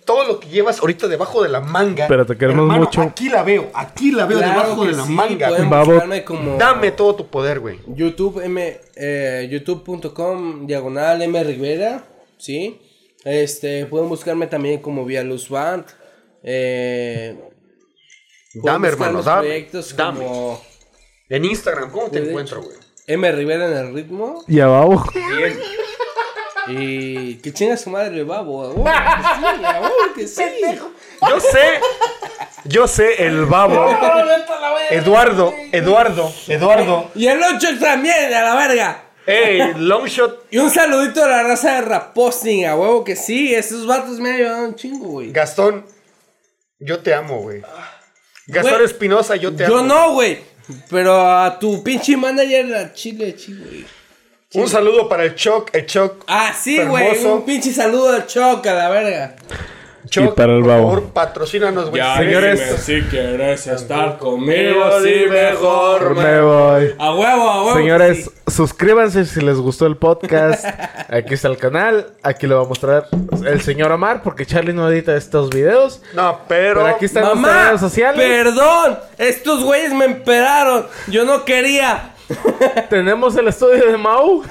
Todo lo que llevas ahorita debajo de la manga. Pero te queremos hermano, mucho. Aquí la veo, aquí la veo Claro debajo de la sí, manga. como Dame todo tu poder, güey. YouTube M eh, youtube.com diagonal M Rivera, ¿sí? Este, pueden buscarme también como Vía Luz Band. Eh, Dame, hermano, los dame. proyectos Dame. como En Instagram, ¿cómo te encuentro, güey? M Rivera en el ritmo Y abajo. [laughs] Y que chinga su madre el babo. huevo que [laughs] sí, a huevo que sí. Yo sé, yo sé, el babo. [laughs] Eduardo, Eduardo, Eduardo. Y el 8 también, a la verga. Ey, Longshot, Y un saludito a la raza de Raposting, a huevo que sí. Esos vatos me han ayudado un chingo, güey. Gastón, yo te amo, güey. Gastón Espinosa, yo te amo. Yo no, güey. Pero a tu pinche manager, a Chile, Chile, güey. Un saludo para el Choc, el Choc. Ah, sí, güey. Un pinche saludo al Choc, a la verga. Choc, Y para el por babo. favor, patrocínanos, güey. Señores. si quieres estar conmigo, sí, mejor. Me voy. A huevo, a huevo. Señores, sí. suscríbanse si les gustó el podcast. [laughs] Aquí está el canal. Aquí lo va a mostrar el señor Omar porque Charlie no edita estos videos. No, pero. Pero aquí están nuestras Mamá, redes sociales. perdón. Estos güeyes me emperaron. Yo no quería. [laughs] Tenemos el estudio de Mau.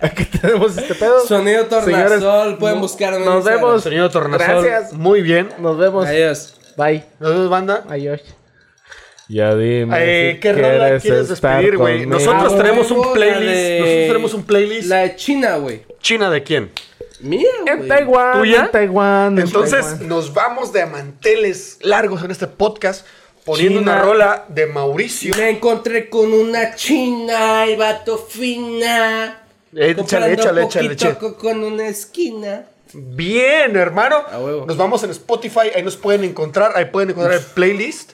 Aquí tenemos este pedo. Sonido Tornasol. Señores, pueden en Nos Instagram. vemos. Señor Tornasol. Gracias. Muy bien. Nos vemos. Adiós. Bye. Nos vemos, banda. Adiós. Ya dime. Eh, si ¿Qué rola quieres despedir, güey? Nosotros Ah, tenemos un playlist. la de- Nosotros tenemos un playlist. La de China, güey. ¿China de quién? Mira, En güey. Taiwán. ¿Tuya? En Taiwán. en Entonces, Taiwán. nos vamos de manteles largos en este podcast. Poniendo China. una rola de Mauricio. Me encontré con una china y vato fina. Échale, échale, échale, échale. coco en una esquina. Bien, hermano. A huevo. Nos vamos en Spotify, ahí nos pueden encontrar, ahí pueden encontrar el playlist.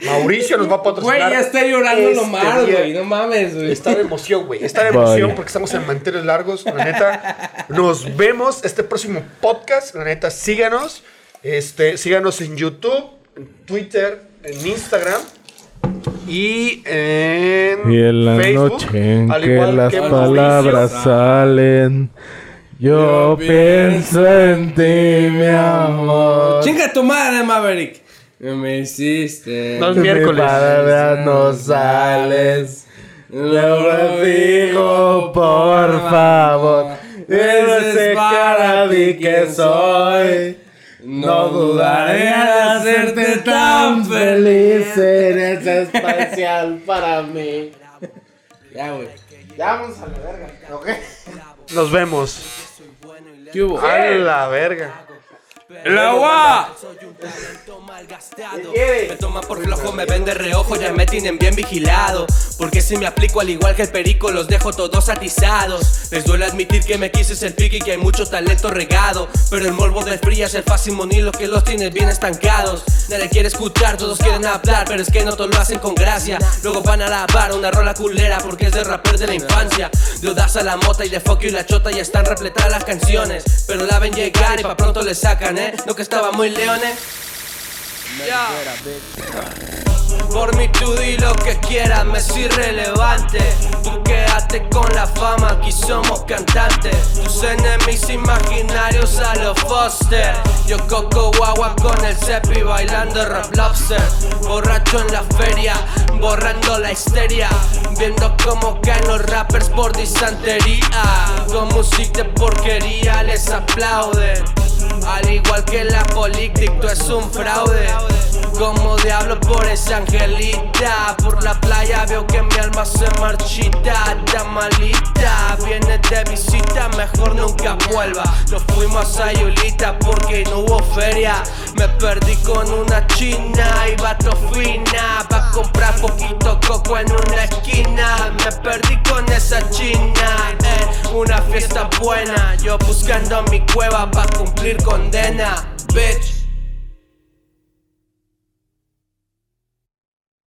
Mauricio nos va a Güey, patrocinar. ya estoy llorando lo este mal, día. güey. No mames, güey. Está de emoción, güey. Está de emoción Bye. porque estamos en manteles largos. La neta, nos vemos este próximo podcast. La neta, síganos. Este, síganos en YouTube, en Twitter, en Instagram. Y en, Y en la Facebook, noche en al que igual las que palabras Mauricio. salen, yo Yo pienso en ti, mi amor. Chinga tu madre, Maverick. Me hiciste. Los miércoles. mi no sales. Lo digo, por favor. Eres para mí que soy. No dudaré en hacerte tan feliz. Eres especial para mí. Ya, güey. Ya vamos a la verga, ¿ok? Nos vemos. ¿Qué hubo? A la verga. ¡El agua! Soy un talento malgastado. Me toma por flojo, me vende reojo, ya me tienen bien vigilado. Porque si me aplico al igual que el perico, los dejo todos atizados. Les duele admitir que me quise ser pique y que hay mucho talento regado. Pero el morbo del fría es el fácil monilo que los tienes bien estancados. Nadie quiere escuchar, todos quieren hablar, pero es que no todos lo hacen con gracia. Luego van a lavar una rola culera porque es de rapper de la infancia. De Odaza la mota y de Fuck y la chota ya están repletadas las canciones. Pero la ven llegar y pa' pronto le sacan, eh. Lo que estaba muy leones. Por tú di lo que quieras, me es irrelevante. Tú quédate con la fama, aquí somos cantantes. Tus enemigos imaginarios a los Foster. Yo coco guagua con el cepi bailando rap lobster. Borracho en la feria, borrando la histeria. Viendo cómo caen los rappers por disantería. Con música de porquería les aplauden. Al igual que la política, tú es un fraude. Como diablo por esa angelita. Por la playa veo que mi alma se marchita. Está malita, viene de visita, mejor nunca vuelva. Nos fuimos a Yulita porque no hubo feria. Me perdí con una china y vato fina. Pa' comprar poquito coco en una esquina. Me perdí con esa china. eh, una fiesta buena. Yo buscando mi cueva pa' cumplir condena, bitch.